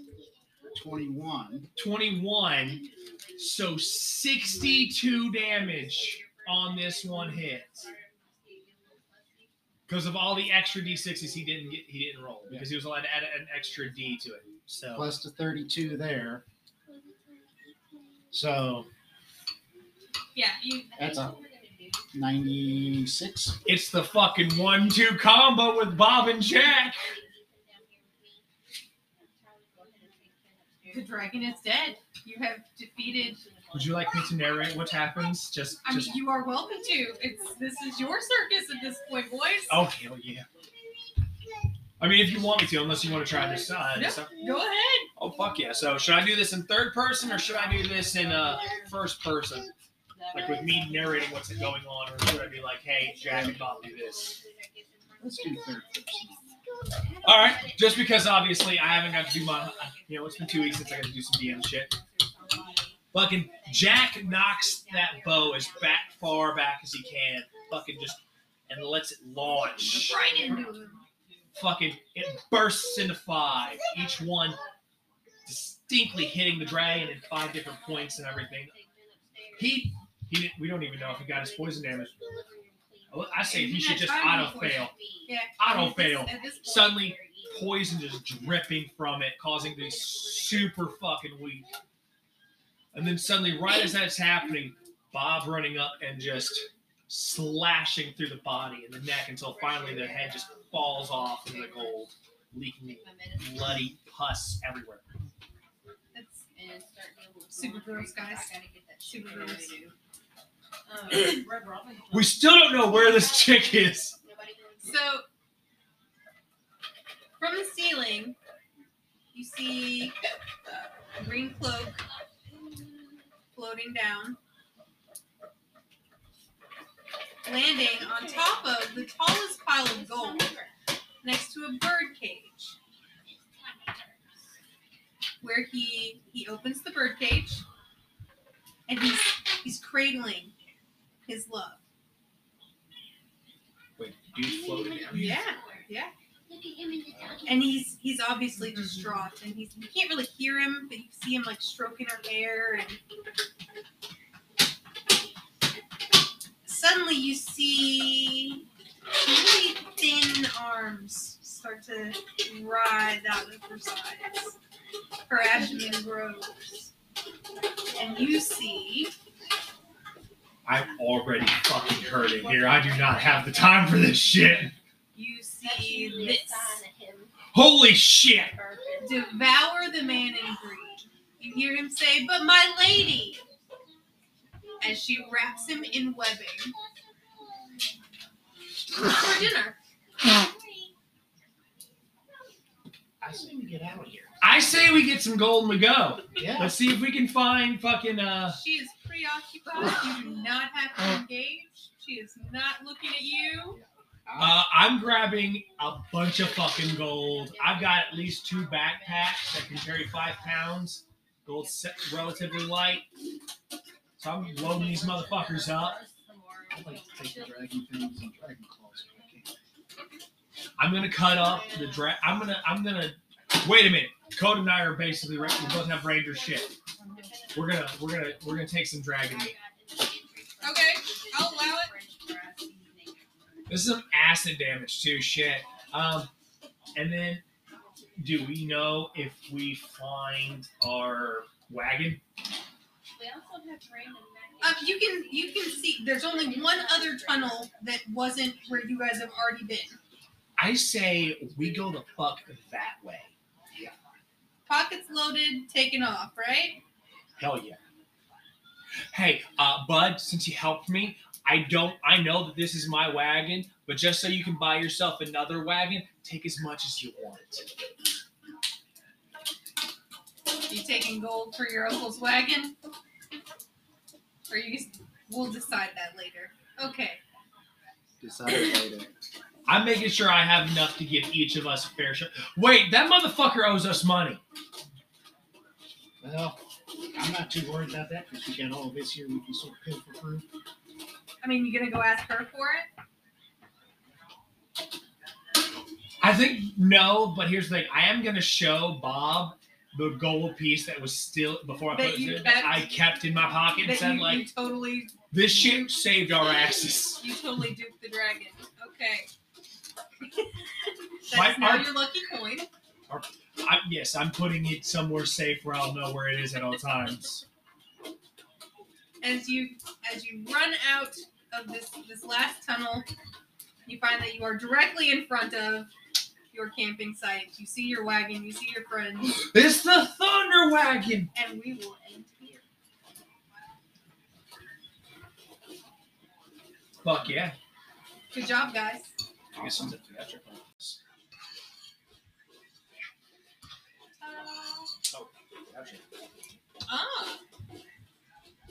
21. 21 so 62 damage on this one hit because of all the extra d6s he didn't get he didn't roll because he was allowed to add an extra d to it so Plus the 32 there. So Yeah, you. that's a 96. it's the fucking one-two combo with bob and jack The dragon is dead. You have defeated. would you like me to narrate what happens just I mean, you are welcome to. It's this is your circus at this point, boys. oh hell yeah I mean, if you want me to, unless you want to try this side. No, So- go ahead. oh fuck yeah! So should I do this in third person or should I do this in uh, first person, like with me narrating what's going on, or should I be like, hey, Jack and Bob do this? Let's do third person. All right, just because obviously I haven't got to do my, you know, it's been two weeks since I got to do some DM shit. Fucking Jack knocks that bow as back far back as he can, fucking just, and lets it launch. Right into him. Fucking, it bursts into five, each one distinctly hitting the dragon in five different points and everything. He, he, didn't, we don't even know if he got his poison damage. I say he should just auto fail. Yeah. Auto fail. At this point, Suddenly, poison just dripping from it, causing me super fucking weak. And then suddenly, right as that's happening, Bob running up and just slashing through the body and the neck until finally the head just falls off in the gold, leaking bloody pus everywhere. that's super gross, guys. Super gross. We still don't know where this chick is. So, from the ceiling, you see a green cloak floating down, landing on top of the tallest pile of gold next to a bird cage. Where he he opens the bird cage and he's he's cradling his love. Wait, dude floating down Yeah, yeah. Look at him in the doggy. and he's he's obviously mm-hmm. distraught and he's you can't really hear him but you see him like stroking her hair and suddenly you see really thin arms start to writhe out of her sides her abdomen grows and you see I'm already fucking hurting here. I do not have the time for this shit. you see this Holy shit! devour the man in greed. You hear him say, But my lady! As she wraps him in webbing. For dinner. I say we get out of here. I say we get some gold and we go. Yeah. Let's see if we can find fucking uh She is preoccupied. You do not have to engage. She is not looking at you. uh I'm grabbing a bunch of fucking gold. I've got at least two backpacks that can carry five pounds. Gold's se- relatively light. So I'm loading these motherfuckers up. I'd like to take the dragon things and dragon claws if I can. I'm gonna cut up the dra- I'm gonna I'm gonna wait a minute. Code and I are basically ra- we both have ranger shit. We're gonna we're gonna we're gonna take some dragon meat. Okay, I'll allow it. This is some acid damage too. Shit. Um, and then, do we know if we find our wagon? We also have random Um, you can you can see there's only one other tunnel that wasn't where you guys have already been. I say we go the fuck that way. Pockets loaded, taken off, right? Hell yeah. Hey, uh, Bud, since you helped me, I don't. I know that this is my wagon, but just so you can buy yourself another wagon, take as much as you want. You taking gold for your uncle's wagon? Or you we'll decide that later. Okay. Decide later. I'm making sure I have enough to give each of us a fair share. Wait, that motherfucker owes us money. Well, I'm not too worried about that because we got all of this here we can sort of pay for through. I mean, you gonna go ask her for it? I think no, but here's the thing. I am gonna show Bob the gold piece that was still before I That put it you in, kept? I kept in my pocket and That said you, like you totally this shit saved our asses. you totally duped the dragon. Okay. My- That's now our- your lucky coin. I, yes, I'm putting it somewhere safe where I'll know where it is at all times. As you as you run out of this this last tunnel, you find that you are directly in front of your camping site. You see your wagon, you see your friends, It's the Thunderwagon. and we will end here. Fuck yeah. Good job, guys. I guess it's a theatrical. Oh, gotcha. Oh.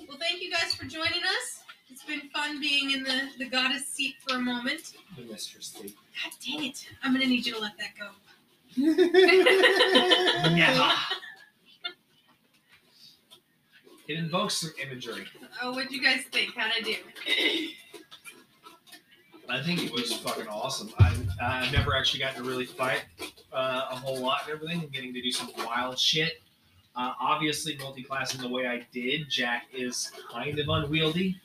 Well, thank you guys for joining us. It's been fun being in the, the goddess seat for a moment. The mistress seat. God dang it. I'm going to need you to let that go. yeah. It invokes some imagery. Oh, what'd you guys think? How'd I do? I think it was fucking awesome. I, I've never actually gotten to really fight uh, a whole lot and everything, and getting to do some wild shit. Uh, obviously, multi-classing the way I did, Jack is kind of unwieldy,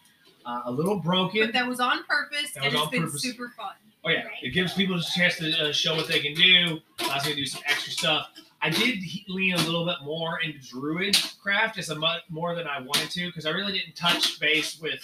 uh, a little broken. But that was on purpose, That and it's been purpose. super fun. Oh yeah, it gives people a chance to uh, show what they can do. Allows me to do some extra stuff. I did lean a little bit more into druid craft, just a much more than I wanted to, because I really didn't touch base with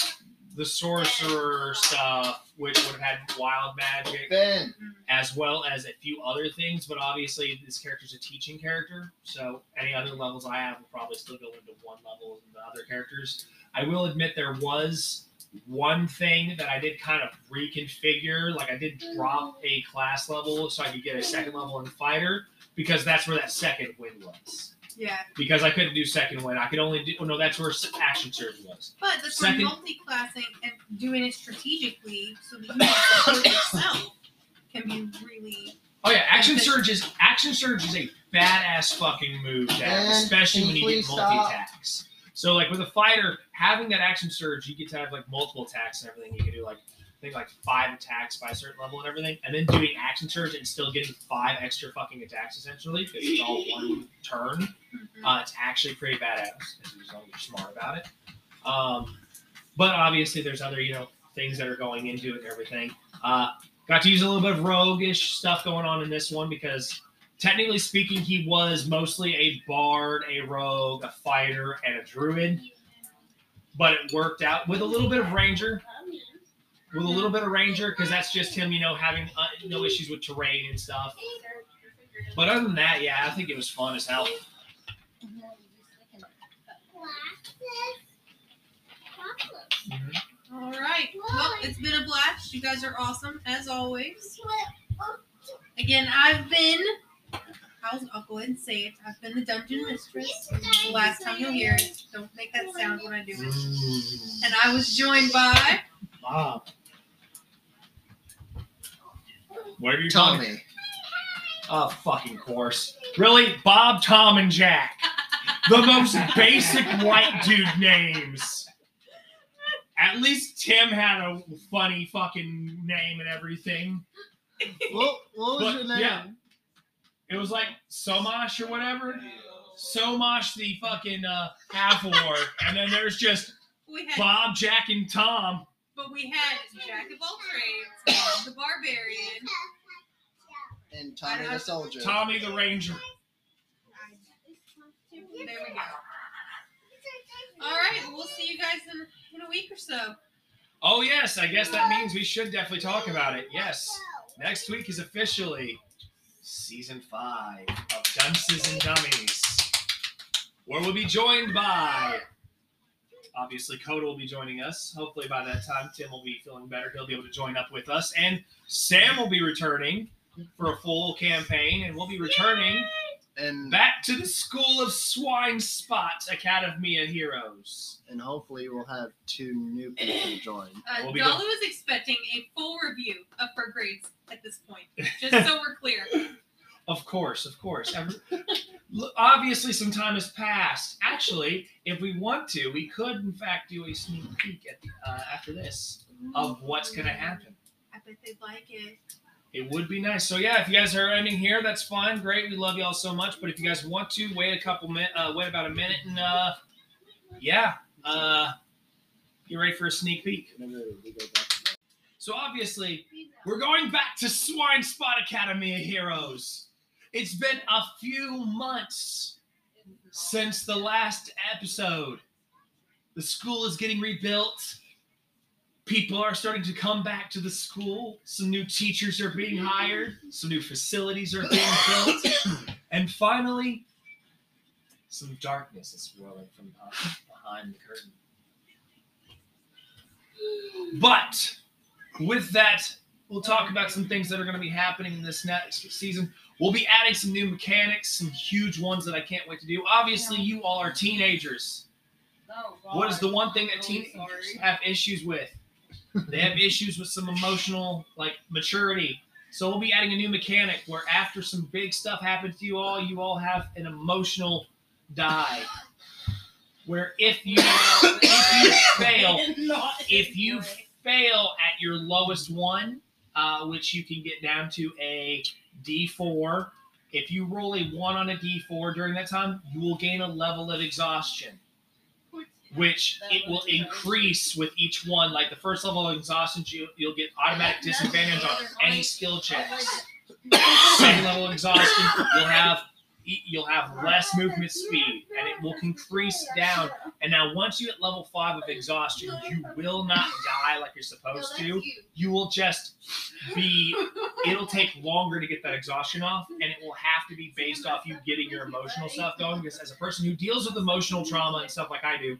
the sorcerer stuff, which would have had wild magic, Ben. as well as a few other things. But obviously, this character's a teaching character, so any other levels I have will probably still go into one level than the other characters. I will admit there was one thing that I did kind of reconfigure. Like I did drop a class level so I could get a second level in fighter because that's where that Second Wind was. Yeah. Because I couldn't do Second Wind. I could only do. Oh no, that's where action surge was. But that's Second- multi-classing and doing it strategically so that you can yourself can be really Oh yeah, action Okay. surge is action surge is a badass fucking move to especially when you you get multi stop? attacks. So like with a fighter, having that action surge, you get to have like multiple attacks and everything. You can do like I think like five attacks by a certain level and everything, and then doing action surge and still getting five extra fucking attacks essentially because it's all one turn. Mhm. Uh, it's actually pretty badass as long as you're smart about it. Um, but obviously, there's other you know things that are going into it and everything. Uh, got to use a little bit of roguish stuff going on in this one because technically speaking, he was mostly a bard, a rogue, a fighter, and a druid. But it worked out with a little bit of ranger, with a little bit of ranger because that's just him, you know, having uh, no issues with terrain and stuff. But other than that, yeah, I think it was fun as hell. All right. Well, it's been a blast. You guys are awesome as always. Again, I've been. I'll, I'll go ahead and say it. I've been the dungeon mistress. The last time you'll hear it. Don't make that sound when I do it. And I was joined by. Bob. Whatever you're talking. Tommy. Oh, fucking course. Really? Bob, Tom, and Jack. The most basic white dude names. At least Tim had a funny fucking name and everything. What, what was But, your name? yeah. It was like Somush or whatever. Somash the fucking uh, half orc. And then there's just We had, Bob, Jack, and Tom. But we had Jack of all trades, Bob the barbarian. And Tommy the soldier. Tommy the Ranger. There we go. All right. Well, we'll see you guys in, in a week or so. Oh, yes. I guess that means we should definitely talk about it. Yes. Next week is officially season five of Dunces and Dummies, where we'll be joined by. Obviously, Koda will be joining us. Hopefully, by that time, Tim will be feeling better. He'll be able to join up with us. And Sam will be returning for a full campaign, and we'll be returning And back to the School of Swine Spot Academy of Heroes. and hopefully we'll have two new people join. Uh, We'll be Dalu is expecting a full review of her grades at this point, just so we're clear. Of course, of course. Every- Obviously, some time has passed. Actually, if we want to, we could, in fact, do a sneak peek at uh, after this of what's going to happen. I bet they'd like it. It would be nice. So yeah, if you guys are ending here, that's fine. Great. We love y'all so much. But if you guys want to, wait a couple minutes. Uh, wait about a minute, and uh, yeah, uh, get ready for a sneak peek. So obviously, we're going back to Swine Spot Academy of Heroes. It's been a few months since the last episode. The school is getting rebuilt. People are starting to come back to the school. Some new teachers are being hired. Some new facilities are being built. And finally, some darkness is swirling from behind- the curtain. But with that, we'll talk about some things that are going to be happening in this next season. We'll be adding some new mechanics, some huge ones that I can't wait to do. Obviously, you all are teenagers. Oh, What is the one thing that teenagers sorry. have issues with? They have issues with some emotional like maturity. So we'll be adding a new mechanic where after some big stuff happens to you all, you all have an emotional die. Where if you if you fail, if you fail at your lowest one, uh, which you can get down to a D4, if you roll a one on a D4 during that time, you will gain a level of exhaustion, which it will increase with each one. Like the first level of exhaustion, you, you'll get automatic disadvantage on any skill checks. Second level of exhaustion, you'll have you'll have less movement speed, and it will increase down. And now, once you hit level five of exhaustion, you will not die like you're supposed to. you. Will just be. It'll take longer to get that exhaustion off, and it will have to be based off you getting your emotional stuff going. Because as a person who deals with emotional trauma and stuff like I do,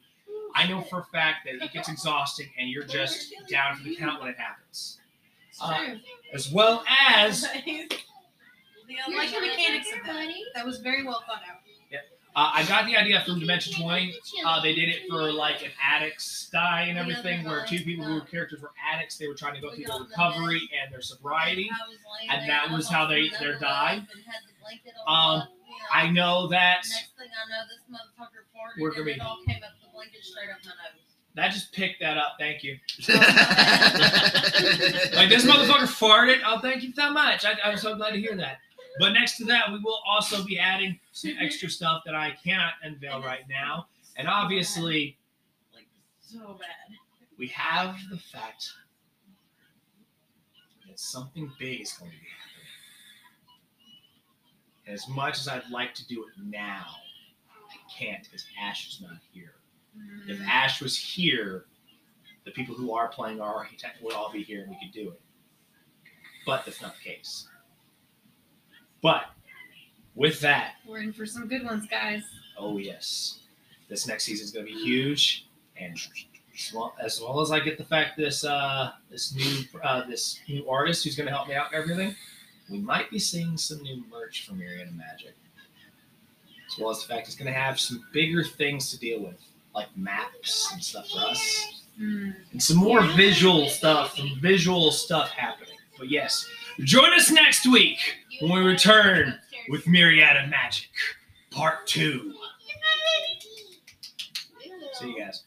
I know for a fact that it gets exhausting, and you're just down for the count when it happens. Uh, as well as I like the mechanics of that. That was very well thought out. Uh, I got the idea from Dimension 20. Uh, they did it for like an addicts die and everything, where two people who were characters were addicts. They were trying to go through their recovery and their sobriety. I was laying and that was how they- almost their die. up and had the blanket on Um, top, you know. I know that Next thing I know, this motherfucker farted We're gonna be- it all came up the blanket straight up my nose. that just picked that up. Thank you. Like this motherfucker farted. Oh, thank you so much. I, I'm so glad to hear that. But next to that, we will also be adding some extra stuff that I cannot unveil right now. And obviously, Like, so bad. we have the fact that something big is going to be happening. And As much as I'd like to do it now, I can't because Ash is not here. If Ash was here, the people who are playing our architect would all be here and we could do it. But that's not the case. But with that, We're in for some good ones, guys. oh yes, this next season is going to be huge, and as well, as I get the fact this uh, this new uh, this new artist who's going to help me out and everything, we might be seeing some new merch from Mariana Magic, as well as the fact it's going to have some bigger things to deal with, like maps and stuff for us, and some more visual stuff, some visual stuff happening. But yes, join us next week when we return with Myriad of Magic, Part 2. See you guys.